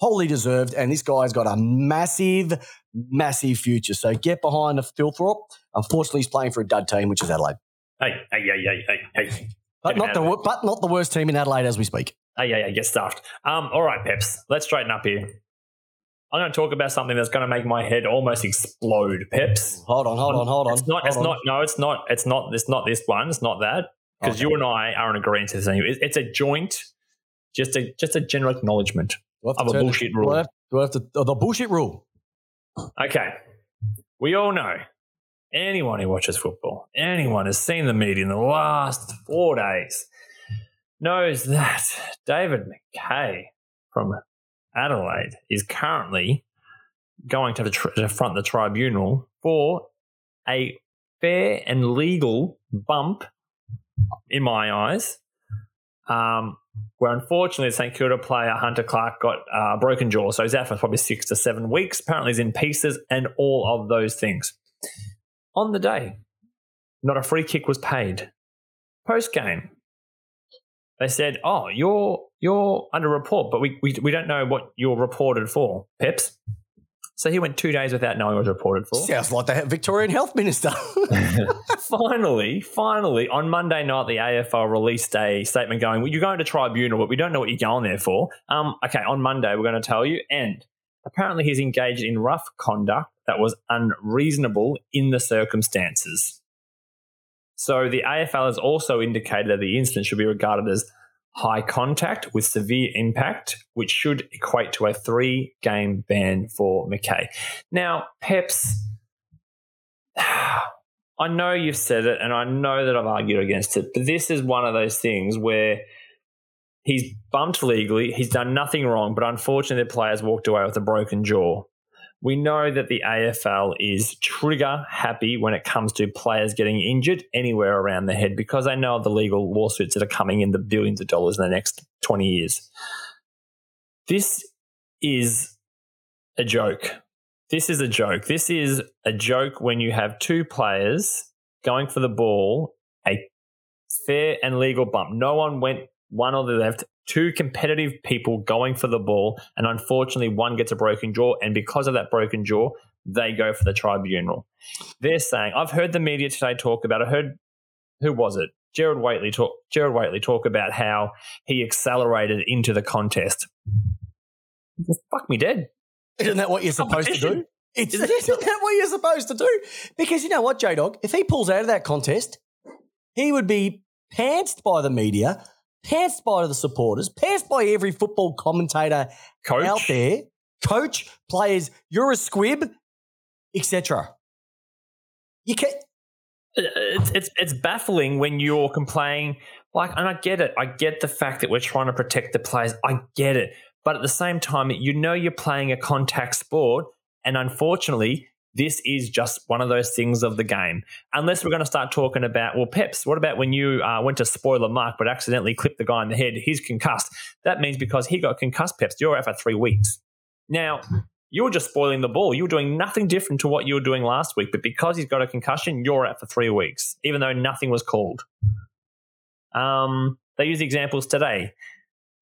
Wholly deserved. And this guy's got a massive, massive future. So get behind the Thilthorpe. Unfortunately, he's playing for a dud team, which is Adelaide. Hey, hey, hey, hey, hey, hey. But not the out of wo- but not the worst team in Adelaide as we speak. Hey, yeah, hey, get stuffed. Um, all right, Peps. Let's straighten up here. I'm going to talk about something that's going to make my head almost explode, Peps. Hold on, hold on, hold on. It's not. It's on. not. No, it's not. It's not. It's not this one. It's not that. Because Okay. you and I are in agreement to this. thing. It's a joint, just a just a general acknowledgement. Do I have to of a the- bullshit rule. I have- Do I have to? Oh, the bullshit rule. Okay, we all know. Anyone who watches football, anyone has seen the media in the last four days, knows that David Mackay from Adelaide is currently going to, tr- to front the tribunal for a fair and legal bump, in my eyes, um, where unfortunately the St Kilda player Hunter Clark got uh, a broken jaw, so he's out for probably six to seven weeks. Apparently, he's in pieces, and all of those things. On the day, not a free kick was paid. Post game, they said, "Oh, you're you're under report, but we, we we don't know what you're reported for, Peps." So he went two days without knowing what he was reported for. Sounds like the Victorian Health Minister. finally, finally, on Monday night, the AFL released a statement going, well, You're going to tribunal, but we don't know what you're going there for. Um, okay, on Monday, we're going to tell you. And apparently, he's engaged in rough conduct that was unreasonable in the circumstances. So the AFL has also indicated that the incident should be regarded as high contact with severe impact, which should equate to a three game ban for Mackay. Now, Peps. I know you've said it, and I know that I've argued against it, but this is one of those things where he's bumped legally, he's done nothing wrong, but unfortunately, the players walked away with a broken jaw. We know that the AFL is trigger happy when it comes to players getting injured anywhere around the head because they know of the legal lawsuits that are coming in the billions of dollars in the next 20 years. This is a joke. This is a joke. This is a joke when you have two players going for the ball, a fair and legal bump. No one went one or the left. Two competitive people going for the ball, and unfortunately, one gets a broken jaw, and because of that broken jaw, they go for the tribunal. They're saying, I've heard the media today talk about. I heard who was it? Jared Waitley talk. Jared Waitley talk about how he accelerated into the contest. Well, fuck me dead. Isn't that what you're supposed to do? It's, Isn't isn't, that what you're supposed to do? Because you know what, J Dog? If he pulls out of that contest, he would be pantsed by the media, pantsed by the supporters, pantsed by every football commentator Coach. out there. Coach, players, you're a squib. etc. You can't. Uh, it's, it's it's baffling when you're complaining. Like, and I get it. I get the fact that we're trying to protect the players. I get it. But at the same time, you know you're playing a contact sport, and unfortunately, this is just one of those things of the game. Unless we're going to start talking about, well, Peps, what about when you uh, went to spoiler mark but accidentally clipped the guy in the head? He's concussed. That means because he got concussed, Peps, you're out for three weeks. Now, you were just spoiling the ball. You were doing nothing different to what you were doing last week, but because he's got a concussion, you're out for three weeks, even though nothing was called. Um, they use examples today.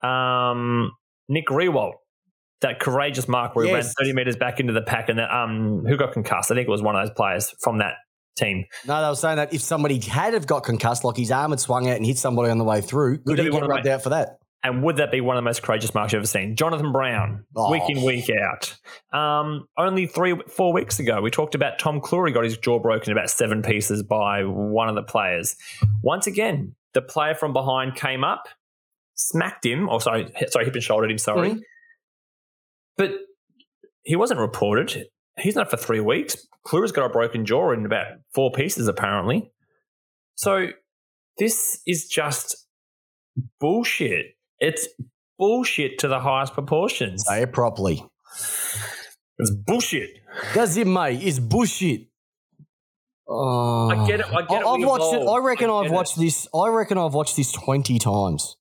Um, Nick Riewoldt, that courageous mark where he ran 30 meters back into the pack and that, um, who got concussed? I think it was one of those players from that team. No, they were saying that if somebody had have got concussed, like his arm had swung out and hit somebody on the way through, could he get rubbed out for that? And would that be one of the most courageous marks you've ever seen? Jonathan Brown, oh. week in, week out. Um, only three, four weeks ago, we talked about Tom Clurey got his jaw broken about seven pieces by one of the players. Once again, the player from behind came up, smacked him, or sorry, sorry, hip and shouldered him, sorry. Mm-hmm. But he wasn't reported. He's not for three weeks. Clurey's got a broken jaw in about four pieces, apparently. So this is just bullshit. It's bullshit to the highest proportions. Say it properly. It's bullshit. Does it, mate? It's bullshit. Oh. I get it. I get it. I've watched it. I reckon I have watched it. this. I reckon I've watched this twenty times.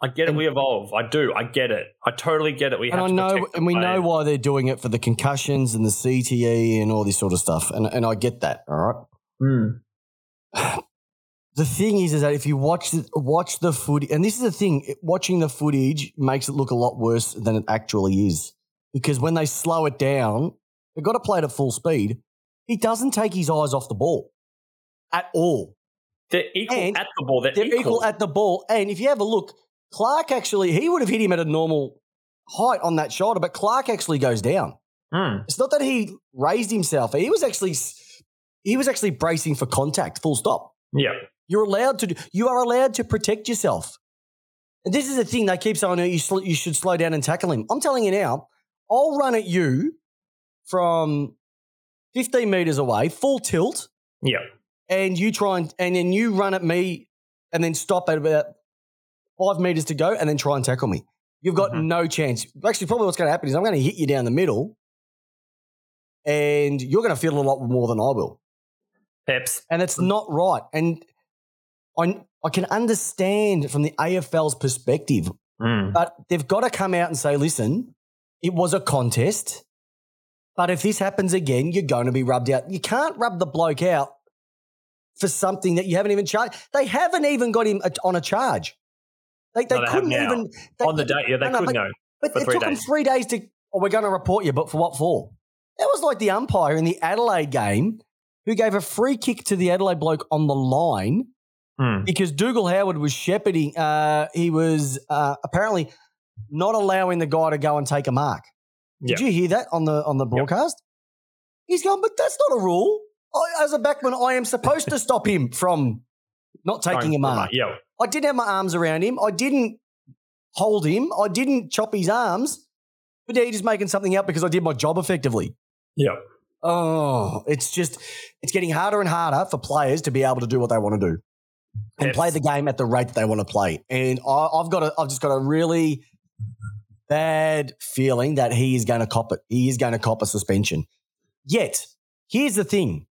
I get it. And, we evolve. I do. I get it. I totally get it. We and have I know, and we know why they're doing it for the concussions and the CTE and all this sort of stuff. And and I get that. All right. Mm. The thing is, is that if you watch the, watch the footage, and this is the thing, watching the footage makes it look a lot worse than it actually is. Because when they slow it down, they've got to play it at full speed. He doesn't take his eyes off the ball at all. They're equal and at the ball. They're, they're equal. equal at the ball. And if you have a look, Clark actually, he would have hit him at a normal height on that shoulder, but Clark actually goes down. Mm. It's not that he raised himself. He was actually he was actually bracing for contact. Full stop. Yeah. You're allowed to. You are allowed to protect yourself. And this is the thing they keep saying. Oh, you sl- you should slow down and tackle him. I'm telling you now. I'll run at you from 15 meters away, full tilt. Yeah. And you try and and then you run at me, and then stop at about five meters to go, and then try and tackle me. You've got mm-hmm. no chance. Actually, probably what's going to happen is I'm going to hit you down the middle, and you're going to feel a lot more than I will. Peps. And it's not right. And I, I can understand from the AFL's perspective, mm. but they've got to come out and say, listen, it was a contest. But if this happens again, you're going to be rubbed out. You can't rub the bloke out for something that you haven't even charged. They haven't even got him on a charge. They, they, no, they couldn't even. They, on the day, yeah, they no, could know. But it took days. them three days to, oh, we're going to report you, but for what for? That was like the umpire in the Adelaide game who gave a free kick to the Adelaide bloke on the line mm. because Dougal Howard was shepherding. Uh, he was uh, apparently not allowing the guy to go and take a mark. Did yep. you hear that on the on the broadcast? Yep. He's gone, but that's not a rule. I, as a backman, I am supposed to stop him from not taking a mark. Yeah. I didn't have my arms around him. I didn't hold him. I didn't chop his arms. But now he's just making something up because I did my job effectively. Yeah. Oh, it's just it's getting harder and harder for players to be able to do what they want to do and yes. play the game at the rate that they want to play. And I, have got a, I've just got a really bad feeling that he is going to cop it. He is going to cop a suspension. Yet, here's the thing: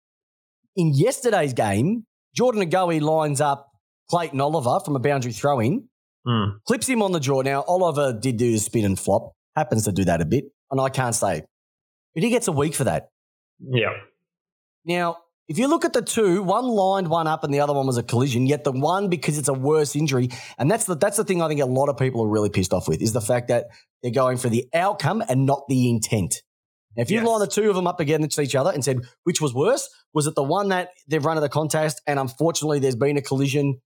in yesterday's game, Jordan De Goey lines up Clayton Oliver from a boundary throw in, mm. clips him on the jaw. Now, Oliver did do the spin and flop, happens to do that a bit, and I can't say. But he gets a week for that. Yeah. Now, if you look at the two, one lined one up and the other one was a collision, yet the one because it's a worse injury, and that's the that's the thing I think a lot of people are really pissed off with is the fact that they're going for the outcome and not the intent. Now, if you yes. line the two of them up against each other and said which was worse, was it the one that they've run at the contest and unfortunately there's been a collision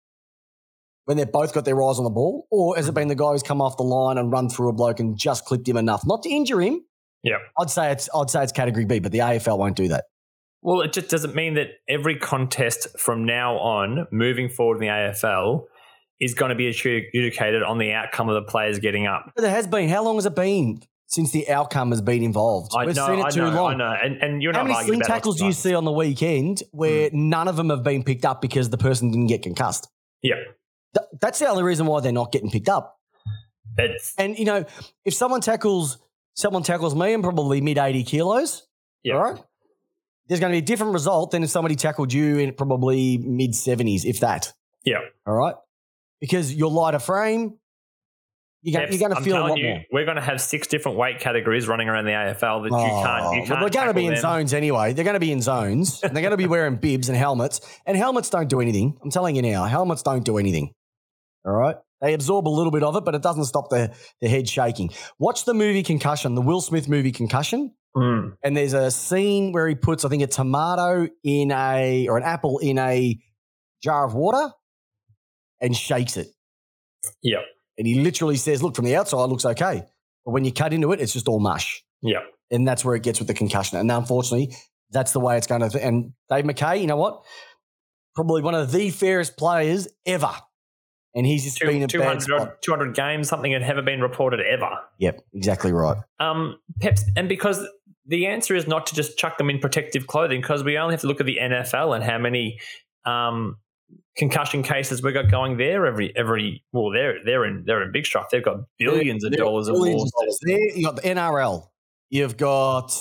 when they've both got their eyes on the ball, or has it been the guy who's come off the line and run through a bloke and just clipped him enough, not to injure him? Yeah, I'd say it's I'd say it's category B, but the AFL won't do that. Well, it just doesn't mean that every contest from now on, moving forward in the AFL, is going to be adjudicated on the outcome of the players getting up. But there has been. How long has it been? since the outcome has been involved. I We've know, seen it I too know, long. I know. And, and you're How not many arguing sling tackles do you see on the weekend where hmm. none of them have been picked up because the person didn't get concussed? Yeah. Th- that's the only reason why they're not getting picked up. It's And you know, if someone tackles someone tackles me, I'm probably mid 80 kilos. Yeah. All right. There's going to be a different result than if somebody tackled you in probably mid 70s, if that. yeah. All right. Because your lighter frame, you're going, Peps, you're going to I'm feel a lot you, more. we're going to have six different weight categories running around the AFL that you can't. Oh, You well, can't they're going to be in them. zones anyway. They're going to be in zones. and they're going to be wearing bibs and helmets. And helmets don't do anything. I'm telling you now, helmets don't do anything. All right. They absorb a little bit of it, but it doesn't stop the, the head shaking. Watch the movie Concussion, the Will Smith movie Concussion. Mm. And there's a scene where he puts, I think, a tomato in a, or an apple in a jar of water and shakes it. Yeah. And he literally says, look, from the outside, it looks okay. But when you cut into it, it's just all mush. Yeah. And that's where it gets with the concussion. And unfortunately, that's the way it's going to. And Dave Mackay, you know what? Probably one of the fairest players ever. And he's just been a Two, bad 200, spot. 200 games, something that never been reported ever. Yep, exactly right. Um, Peps, and because the answer is not to just chuck them in protective clothing, because we only have to look at the NFL and how many um, concussion cases we got going there every every. Well, they're they're in they're in big stuff. They've got billions of There- dollars of billions lawsuits. dollars. There, you got the NRL. You've got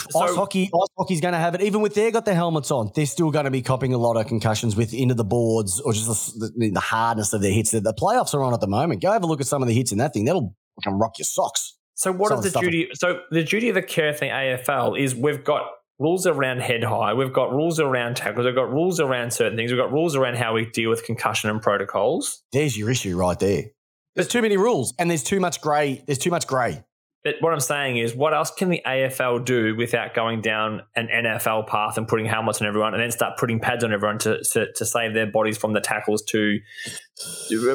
ice So- hockey. Ice hockey's going to have it. Even with they got their helmets on, they're still going to be copping a lot of concussions with into the boards or just the, the, hardness of their hits. The playoffs are on at the moment. Go have a look at some of the hits in that thing. That'll fucking rock your socks. So what Some is the duty? So the duty of the care thing AFL is we've got rules around head high, we've got rules around tackles, we've got rules around certain things, we've got rules around how we deal with concussion and protocols. There's your issue right there. There's too many rules and there's too much grey. There's too much grey. But what I'm saying is, what else can the AFL do without going down an NFL path and putting helmets on everyone, and then start putting pads on everyone to to, to save their bodies from the tackles, to,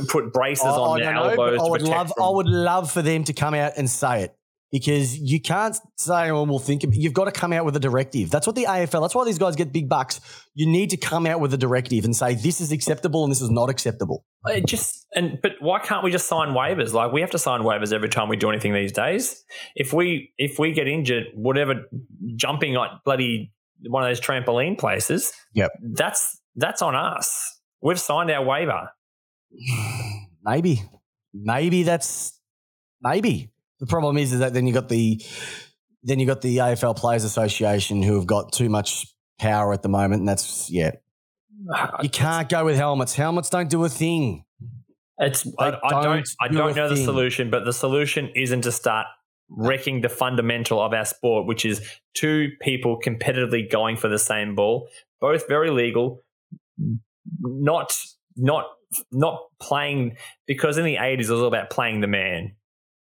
put braces oh, on oh, their don't know, but elbows. I would love. from- I would love for them to come out and say it because you can't say, "Well, we'll think." of it." You've got to come out with a directive. That's what the AFL. That's why these guys get big bucks. You need to come out with a directive and say this is acceptable and this is not acceptable. It just and but why can't we just sign waivers? Like we have to sign waivers every time we do anything these days. If we if we get injured, whatever jumping like bloody one of those trampoline places, Yep. that's that's on us. We've signed our waiver. Maybe, maybe that's maybe. The problem is, is that then you got the then you got the AFL Players Association who have got too much power at the moment, and that's yeah. You can't go with helmets. Helmets don't do a thing. It's I, I don't don't I do don't a know the solution, but the solution isn't to start wrecking the fundamental of our sport, which is two people competitively going for the same ball, both very legal, not not not playing because in the eighties it was all about playing the man.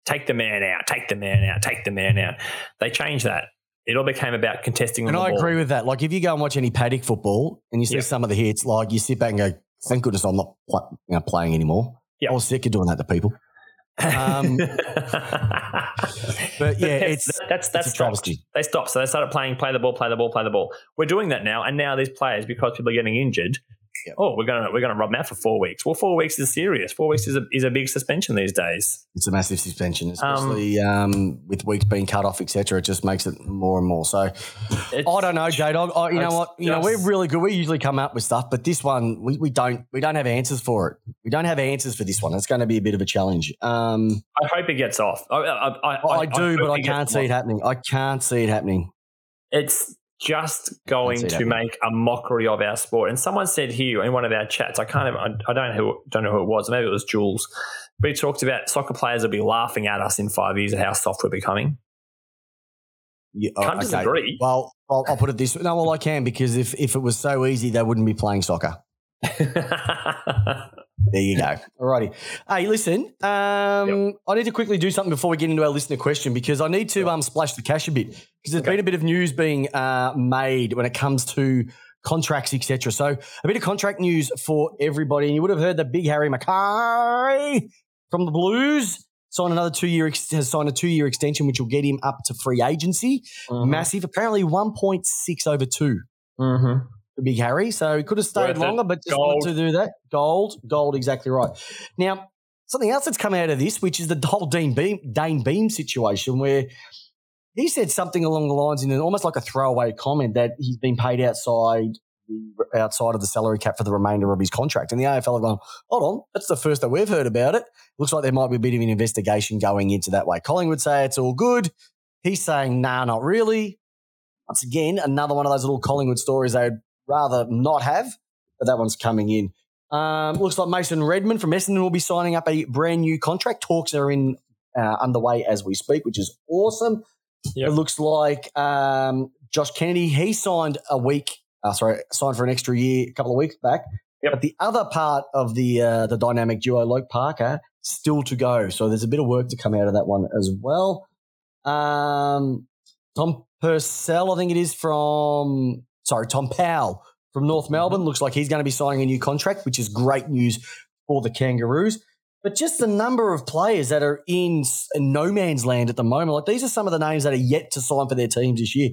Take the man out, take the man out, take the man out. They changed that. It all became about contesting on And I ball. agree with that. Like if you go and watch any paddock football and you see Yeah. some of the hits, like you sit back and go, "Thank goodness I'm not you know, playing anymore." Yeah. I was sick of doing that to people. Um, but yeah, it's that's that's it's a travesty. They stopped, so they started playing play the ball, play the ball, play the ball. We're doing that now, and now these players, because people are getting injured, Oh, we're gonna we're gonna rub them out for four weeks. Well, four weeks is serious. Four weeks is a is a big suspension these days. it's a massive suspension, especially um, with weeks being cut off, etc. It just makes it more and more. So I don't know, J Dog. I, you know what? You know we're really good. We usually come up with stuff, but this one we, we don't. We don't have answers for it. We don't have answers for this one. It's going to be a bit of a challenge. Um, I hope it gets off. I, I, I, I, do, but I can't see it happening. I can't see it happening. It's just going to make a mockery of our sport. And someone said here in one of our chats, I kind of I, I don't know who, don't know who it was. Maybe it was Jules. But he talked about soccer players will be laughing at us in five years at how soft we're becoming. Yeah, oh, Can't disagree. Well, I'll, I'll put it this way. No, well, I can because if, if it was so easy, they wouldn't be playing soccer. There you go. Alrighty. Hey, listen. Um, I need to quickly do something before we get into our listener question because I need to um, splash the cash a bit because there's Okay. been a bit of news being uh, made when it comes to contracts, etc. So a bit of contract news for everybody. And you would have heard that big Harry McKay from the Blues signed another two year has signed a two year extension, which will get him up to free agency. Mm-hmm. Massive, apparently one point six over two Mm-hmm. For Big Harry. So he could have stayed Worth it. longer, but just Gold. wanted to do that. Gold, gold, exactly right. Now, something else that's come out of this, which is the whole Dean Beam, Dayne Beam situation, where he said something along the lines in an, almost like a throwaway comment that he's been paid outside outside of the salary cap for the remainder of his contract. And the AFL have gone, hold on, that's the first that we've heard about it. Looks like there might be a bit of an investigation going into that way. Collingwood say it's all good. He's saying, nah, not really. Once again, another one of those little Collingwood stories they'd rather not have, but that one's coming in. Um, looks like Mason Redman from Essendon will be signing up a brand new contract. Talks are in uh, underway as we speak, which is awesome. Yep. It looks like um, Josh Kennedy he signed a week, uh, sorry, signed for an extra year a couple of weeks back. Yep. But the other part of the uh, the dynamic duo, Luke Parker, still to go. So there's a bit of work to come out of that one as well. Um, Tom Purcell, I think it is from sorry, Tom Powell from North mm-hmm. Melbourne. Looks like he's going to be signing a new contract, which is great news for the Kangaroos. But just the number of players that are in no man's land at the moment, like these are some of the names that are yet to sign for their teams this year.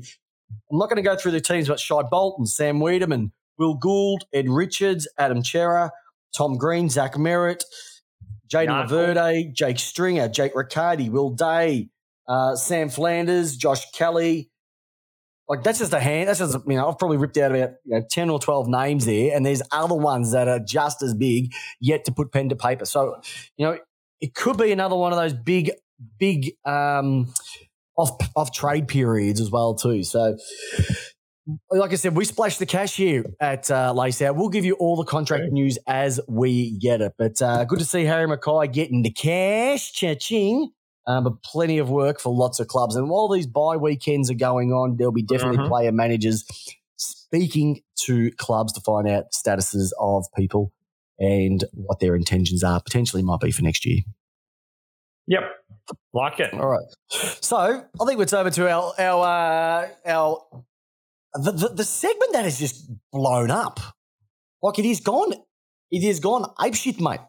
I'm not going to go through the teams, but Shai Bolton, Sam Weideman, Will Gould, Ed Richards, Adam Cerra, Tom Green, Zach Merrett, Jayden Laverde, Jake Stringer, Jake Riccardi, Will Day, uh, Sam Flanders, Josh Kelly, like that's just a hand. That's just you know I've probably ripped out about you know, ten or twelve names there, and there's other ones that are just as big yet to put pen to paper. So you know it could be another one of those big big um, off off trade periods as well too. So. Like I said, we splash the cash here at uh, Lace Out. We'll give you all the contract news as we get it. But uh, good to see Harry McKay getting the cash. Cha-ching um, but plenty of work for lots of clubs. And while these bye weekends are going on, there'll be definitely uh-huh. player managers speaking to clubs to find out statuses of people and what their intentions are, potentially might be for next year. Yep, like it. All right. So I think it's over to our our uh, our the, the, the segment that has just blown up. Like it is gone. It is gone ape shit, mate.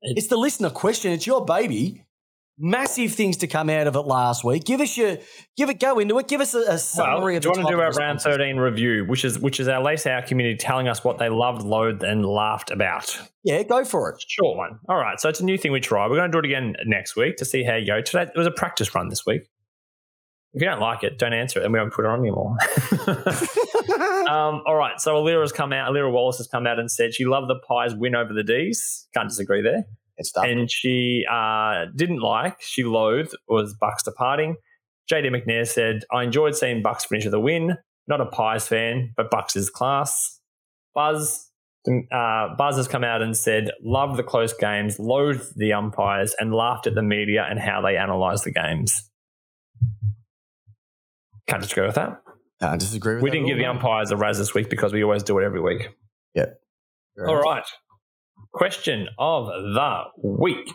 It's the listener question. It's your baby massive things to come out of it last week. Give us your, give it, go into it. Give us a, a summary well, of. Do you want to do our round thirteen review, which is which is our lace our community telling us what they loved, loathed, and laughed about? Yeah, go for it. Short one. All right, so it's a new thing we try. We're going to do it again next week to see how you go. Today it was a practice run this week. If you don't like it, don't answer it, and we won't put it on anymore. um, all right, so Alira has come out. Alira Wallace has come out and said she loved the Pies win over the D's. Can't disagree there and she uh, didn't like, she loathed, was Bucks departing. JD McNair said, I enjoyed seeing Bucks finish with a win. Not a Pies fan, but Bucks is class. Buzz, uh, Buzz has come out and said, love the close games, loathed the umpires, and laughed at the media and how they analyse the games. Can't disagree with that. I disagree with We didn't give the umpires a raise this week because we always do it every week. Yeah. All right. Question of the week.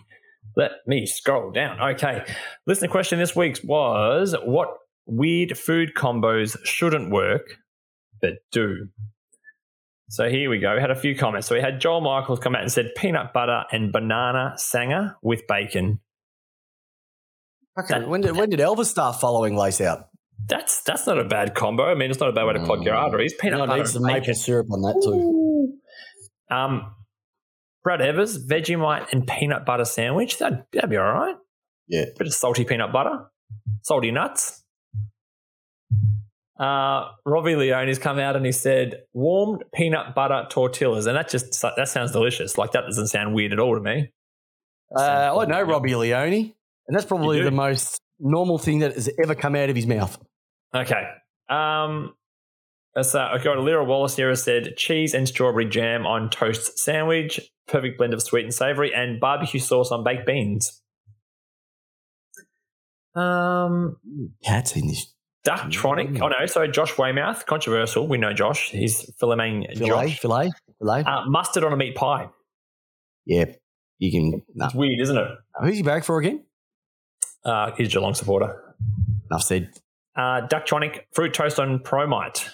Let me scroll down. Okay. Listener question this week was what weird food combos shouldn't work but do? So here we go. We had a few comments. So we had Joel Michaels come out and said peanut butter and banana sanger with bacon. Okay. That, when did when did Elvis start following lace out? That's that's not a bad combo. I mean, it's not a bad way to plug your mm. arteries. Peanut no, butter needs some maple syrup on that too. Um, Brad Evers, Vegemite and peanut butter sandwich. That'd, that'd be all right. Yeah. Bit of salty peanut butter, salty nuts. Uh, Robbie Leone's come out and he said warmed peanut butter tortillas, and that just that sounds delicious. Like that doesn't sound weird at all to me. Uh, I know Robbie Leone, and that's probably the most normal thing that has ever come out of his mouth. Okay. Um, so I got Lyra Wallace here has said cheese and strawberry jam on toast sandwich, perfect blend of sweet and savory, and barbecue sauce on baked beans. Um, Cat's in this. Ducktronic. Oh no, sorry, Josh Weymouth. Controversial. We know Josh. He's filet Josh. Filet, filet. Uh, mustard on a meat pie. Yeah, you can. Nah. It's weird, isn't it? Who's he back for again? Uh, he's a Geelong supporter. Enough said. Uh, Ducktronic fruit toast on Promite.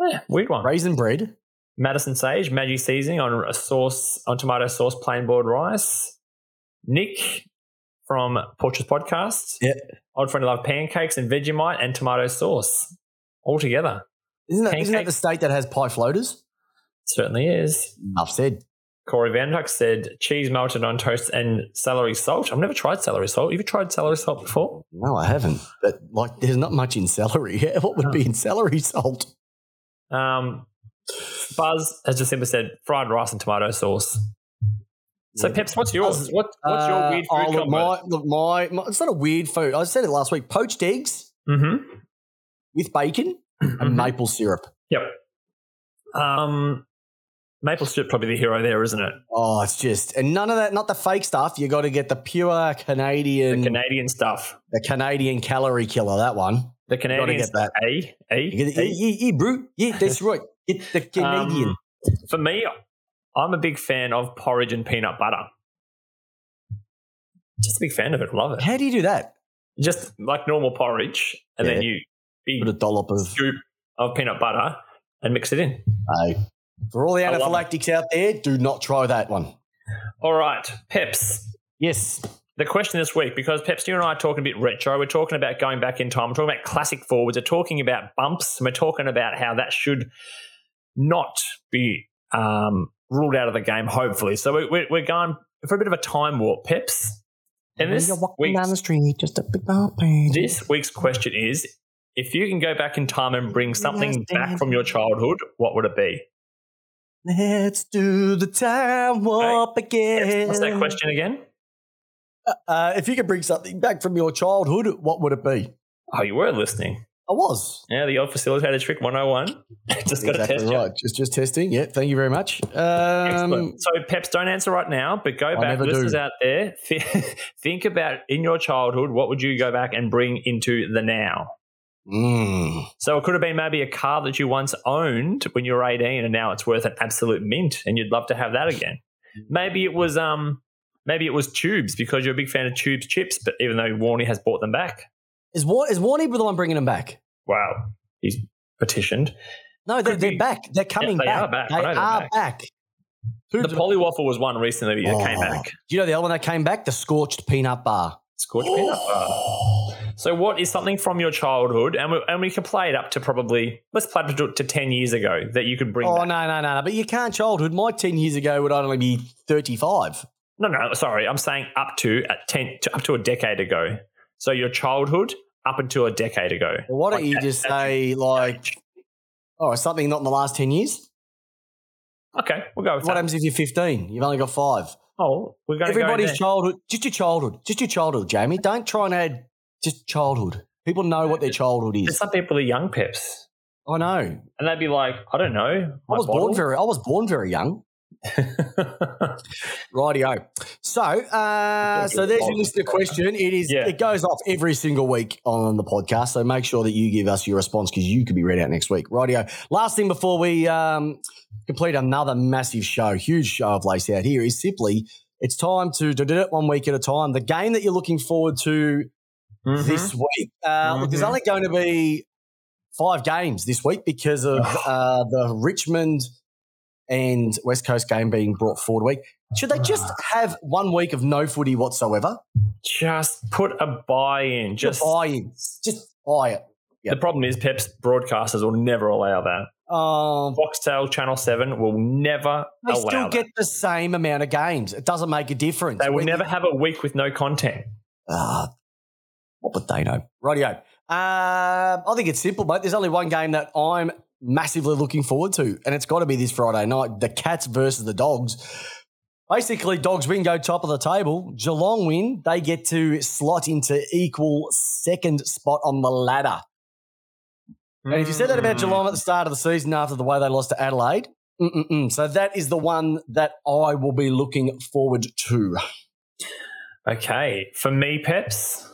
Yeah, weird one. Raisin bread. Madison Sage, Maggi seasoning on a sauce, on tomato sauce, plain boiled rice. Nick from Porches Podcast. Yeah. Old friend love pancakes and Vegemite and tomato sauce all together. Isn't that, isn't that the state that has pie floaters? Certainly is. Enough said. Corey Van Vanduck said cheese melted on toast and celery salt. I've never tried celery salt. Have you tried celery salt before? No, I haven't. But like, there's not much in celery. what would be in celery salt? Um, Buzz has just simply said fried rice and tomato sauce. So, Yeah. Peps, what's yours? What, what's your Uh, weird oh, food look, my, look, my, my, it's not a weird food. I said it last week. Poached eggs mm-hmm. with bacon and Mhm. maple syrup. Yep. Um, maple syrup probably the hero there, isn't it? Oh, it's just and none of that, not the fake stuff. You got to get the pure Canadian, The the, Canadian stuff. The Canadian calorie killer. That one. The Canadian get stuff. A, A, You get, A. yeah, yeah, bro. Yeah, that's right. Get the Canadian. Um, for me, I'm a big fan of porridge and peanut butter. Just a big fan of it. Love it. How do you do that? Just like normal porridge, and then Yeah. you big Put a dollop of. scoop of peanut butter and mix it in. Hey, for all the I love it. anaphylactics out there, do not try that one. All right, Peps. Yes. The question this week, because Peps, you and I are talking a bit retro, we're talking about going back in time, we're talking about classic forwards, we're talking about bumps, and we're talking about how that should not be um, ruled out of the game, hopefully. So we- we're, we're going for a bit of a time warp, Peps. And this week's, street, just a big this week's question is if you can go back in time and bring something back from your childhood, what would it be? Let's do the time warp again. What's that question again? Uh, if you could bring something back from your childhood, what would it be? Oh, you were listening. I was. Yeah, the old facilitator trick 101. Just got to exactly test you. right. Just just testing. Yeah, thank you very much. Um. So, Peps, don't answer right now, but go back, never listeners do. out there. Think about in your childhood, what would you go back and bring into the now? mm, So, it could have been maybe a car that you once owned when you were 18 and now it's worth an absolute mint and you'd love to have that again. Maybe it was, um, maybe it was tubes because you're a big fan of tubes chips, but even though Warney has bought them back. is War- is Warney the one bringing them back? Wow. He's petitioned. No, they're, they're back. They're coming they back. are back. They are back. back. The Polywaffle was one recently that came Oh. back. Do you know the other one that came back? The scorched peanut bar. Scorched peanut bar. So, what is something from your childhood, and we, and we can play it up to probably let's play it to, to ten years ago that you could bring. Oh back. no, no, no, no! But you can't childhood. My ten years ago would only be thirty-five. No, no, sorry, I'm saying up to at ten, to, up to a decade ago. So your childhood up until a decade ago. Well, why don't Like you that- just that's- say like, oh, something not in the last ten years? Okay, we'll go with What that. happens if you're fifteen? You've only got five. Oh, we're going to go Everybody's childhood, just your childhood, just your childhood, Jamie. Don't try and add just childhood. People know what their childhood There's is. some people are young peps, I know. and they'd be like, I don't know. I was bottle. born very. I was born very young. Rightio. So, uh, so there's your listener question. It is. Yeah. It goes off every single week on the podcast. So make sure that you give us your response because you could be read out next week. Rightio. Last thing before we um, complete another massive show, huge show of lace out here is simply it's time to do it one week at a time. The game that you're looking forward to Mhm. this week. Uh, Look, there's Mhm. only going to be five games this week because of uh, the Richmond and West Coast game being brought forward a week. Should they just have one week of no footy whatsoever? Just put a buy in. Just buy in. Just buy it. the problem is, Pep's broadcasters will never allow that. Um, Foxtel Channel Seven will never they allow still that. get the same amount of games. It doesn't make a difference. They will When never you- have a week with no content. Ah, what would they know? Rightio. Um, I think it's simple, mate. There's only one game that I'm massively looking forward to, and it's got to be this Friday night: the Cats versus the Dogs. Basically, Dogs win, go top of the table. Geelong win, they get to slot into equal second spot on the ladder. And if you said that about Mm. Geelong at the start of the season after the way they lost to Adelaide, mm-mm-mm. so that is the one that I will be looking forward to. Okay, for me, Peps,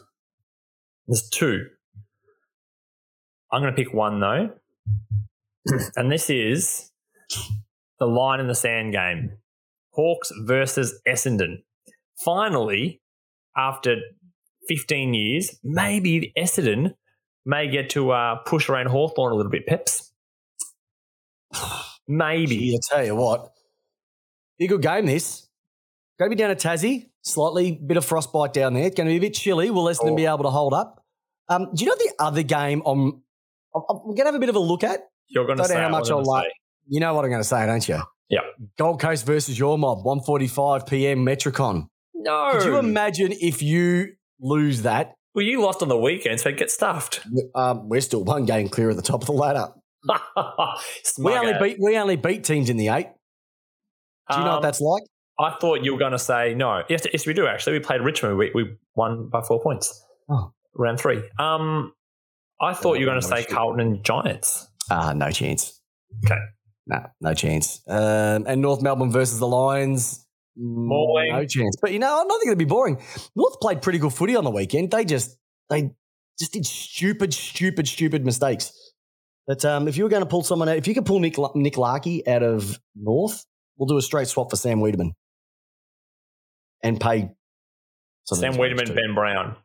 there's two. I'm going to pick one though, and this is the line in the sand game: Hawks versus Essendon. Finally, after 15 years, maybe Essendon may get to uh, push around Hawthorn a little bit. Peps, maybe. Gee, I tell you what, be a good game. This going to be down at Tassie. Slightly bit of frostbite down there. It's going to be a bit chilly. Will Essendon Oh. be able to hold up? Um, do you know the other game? I'm, I'm, I'm going to have a bit of a look at. You're going to know say how I much I'll like-. You know what I'm going to say, don't you? Yeah. Gold Coast versus your mob, 1.45 p.m. Metricon. No. Could you imagine if you lose that? well, you lost on the weekend, so get stuffed. Um, we're still one game clear at the top of the ladder. We only beat we only beat teams in the eight. Do you know Um, what that's like? I thought you were going to say no. Yes, yes, we do actually. We played Richmond. We, we won by four points. Oh. Round three. Um, I thought you were going to say. Carlton and Giants. Ah, no chance. Okay. No, no chance. Um, and North Melbourne versus the Lions. mm, Boring. No chance. But you know, I don't think it'd be boring. North played pretty good footy on the weekend. They just they just did stupid, stupid, stupid mistakes. But um, if you were going to pull someone out, if you could pull Nick Nick Larkey out of North, we'll do a straight swap for Sam Weideman and pay Sam Weideman. Ben Brown.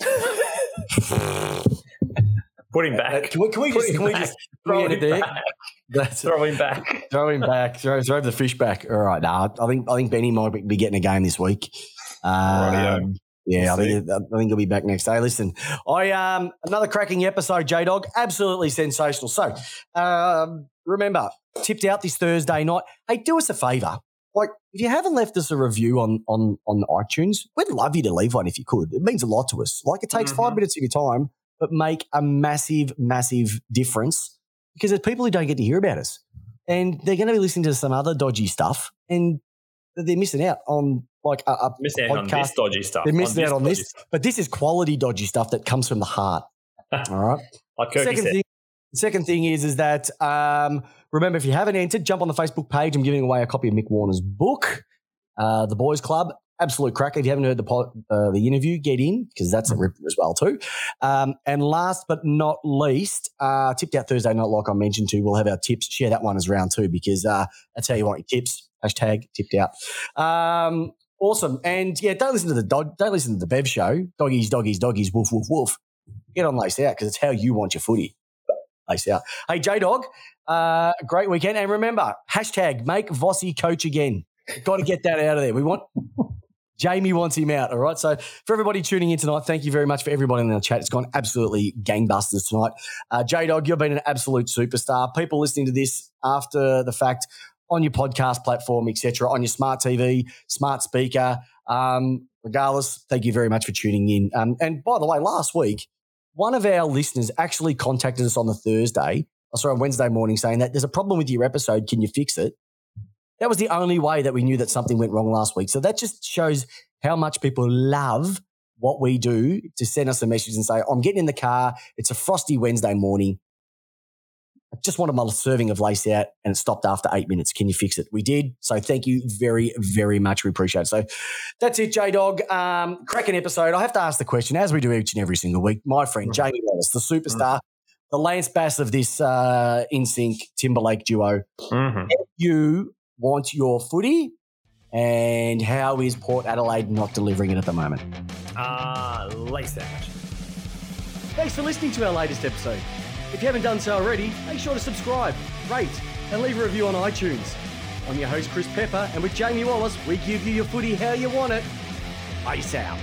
Put him Uh, back. Can we, can we just, can we just Throw him back. That's Throw him back. throw him back. Throw, throw the fish back. All right. Nah, I think I think Benny might be getting a game this week. Um, yeah, We'll I think I think he'll be back next day. Listen, I um another cracking episode, J Dog, absolutely sensational. So, um, remember, tipped out this Thursday night. Hey, do us a favor. Like, if you haven't left us a review on on on iTunes, we'd love you to leave one if you could. It means a lot to us. Like, it takes five Mhm. minutes of your time, but make a massive, massive difference because there's people who don't get to hear about us, and they're going to be listening to some other dodgy stuff, and they're missing out on like a, a Missing out on podcast. this dodgy stuff. They're missing out on this, stuff. but this is quality dodgy stuff that comes from the heart. All right. Like Kirky second said. thing, second thing is is that um, remember if you haven't entered, jump on the Facebook page. I'm giving away a copy of Mick Warner's book, uh, The Boys Club. Absolute cracker. If you haven't heard the uh, the interview, get in because that's a Mm-hmm. ripper as well too. Um, and last but not least, uh, tipped out Thursday night, like I mentioned to. We'll have our tips. Share that one as round two because uh, that's how you want your tips. Hashtag tipped out. Um, awesome. And yeah, don't listen to the dog. Don't listen to the Bev show. Doggies, doggies, doggies. Woof, woof, woof. Get on lace out because it's how you want your footy. Lace out. Hey, J Dog. Uh, great weekend. And remember, hashtag make Vossi coach again. Got to get that out of there. We want Jamie wants him out. All right. So for everybody tuning in tonight, thank you very much for everybody in the chat. It's gone absolutely gangbusters tonight. Uh, J Dog, you've been an absolute superstar. People listening to this after the fact on your podcast platform, etc., on your smart TV, smart speaker. Um, regardless, thank you very much for tuning in. Um, and by the way, last week, one of our listeners actually contacted us on the Thursday, oh, sorry, on Wednesday morning, saying that there's a problem with your episode. Can you fix it? That was the only way that we knew that something went wrong last week. So that just shows how much people love what we do to send us a message and say, I'm getting in the car. It's a frosty Wednesday morning. I just wanted my serving of lace out and it stopped after eight minutes. Can you fix it? We did. So thank you very, very much. We appreciate it. So that's it, J Dog. Um, cracking episode. I have to ask the question, as we do each and every single week. My friend, Jamie Wallace, the superstar, the Lance Bass of this uh, NSYNC Timberlake duo. Mhm. You want your footy, and how is Port Adelaide not delivering it at the moment? Ah, lace out. Thanks for listening to our latest episode. If you haven't done so already, make sure to subscribe, rate, and leave a review on iTunes. I'm your host, Chris Pepper, and with Jamie Wallace, we give you your footy how you want it. Peace out.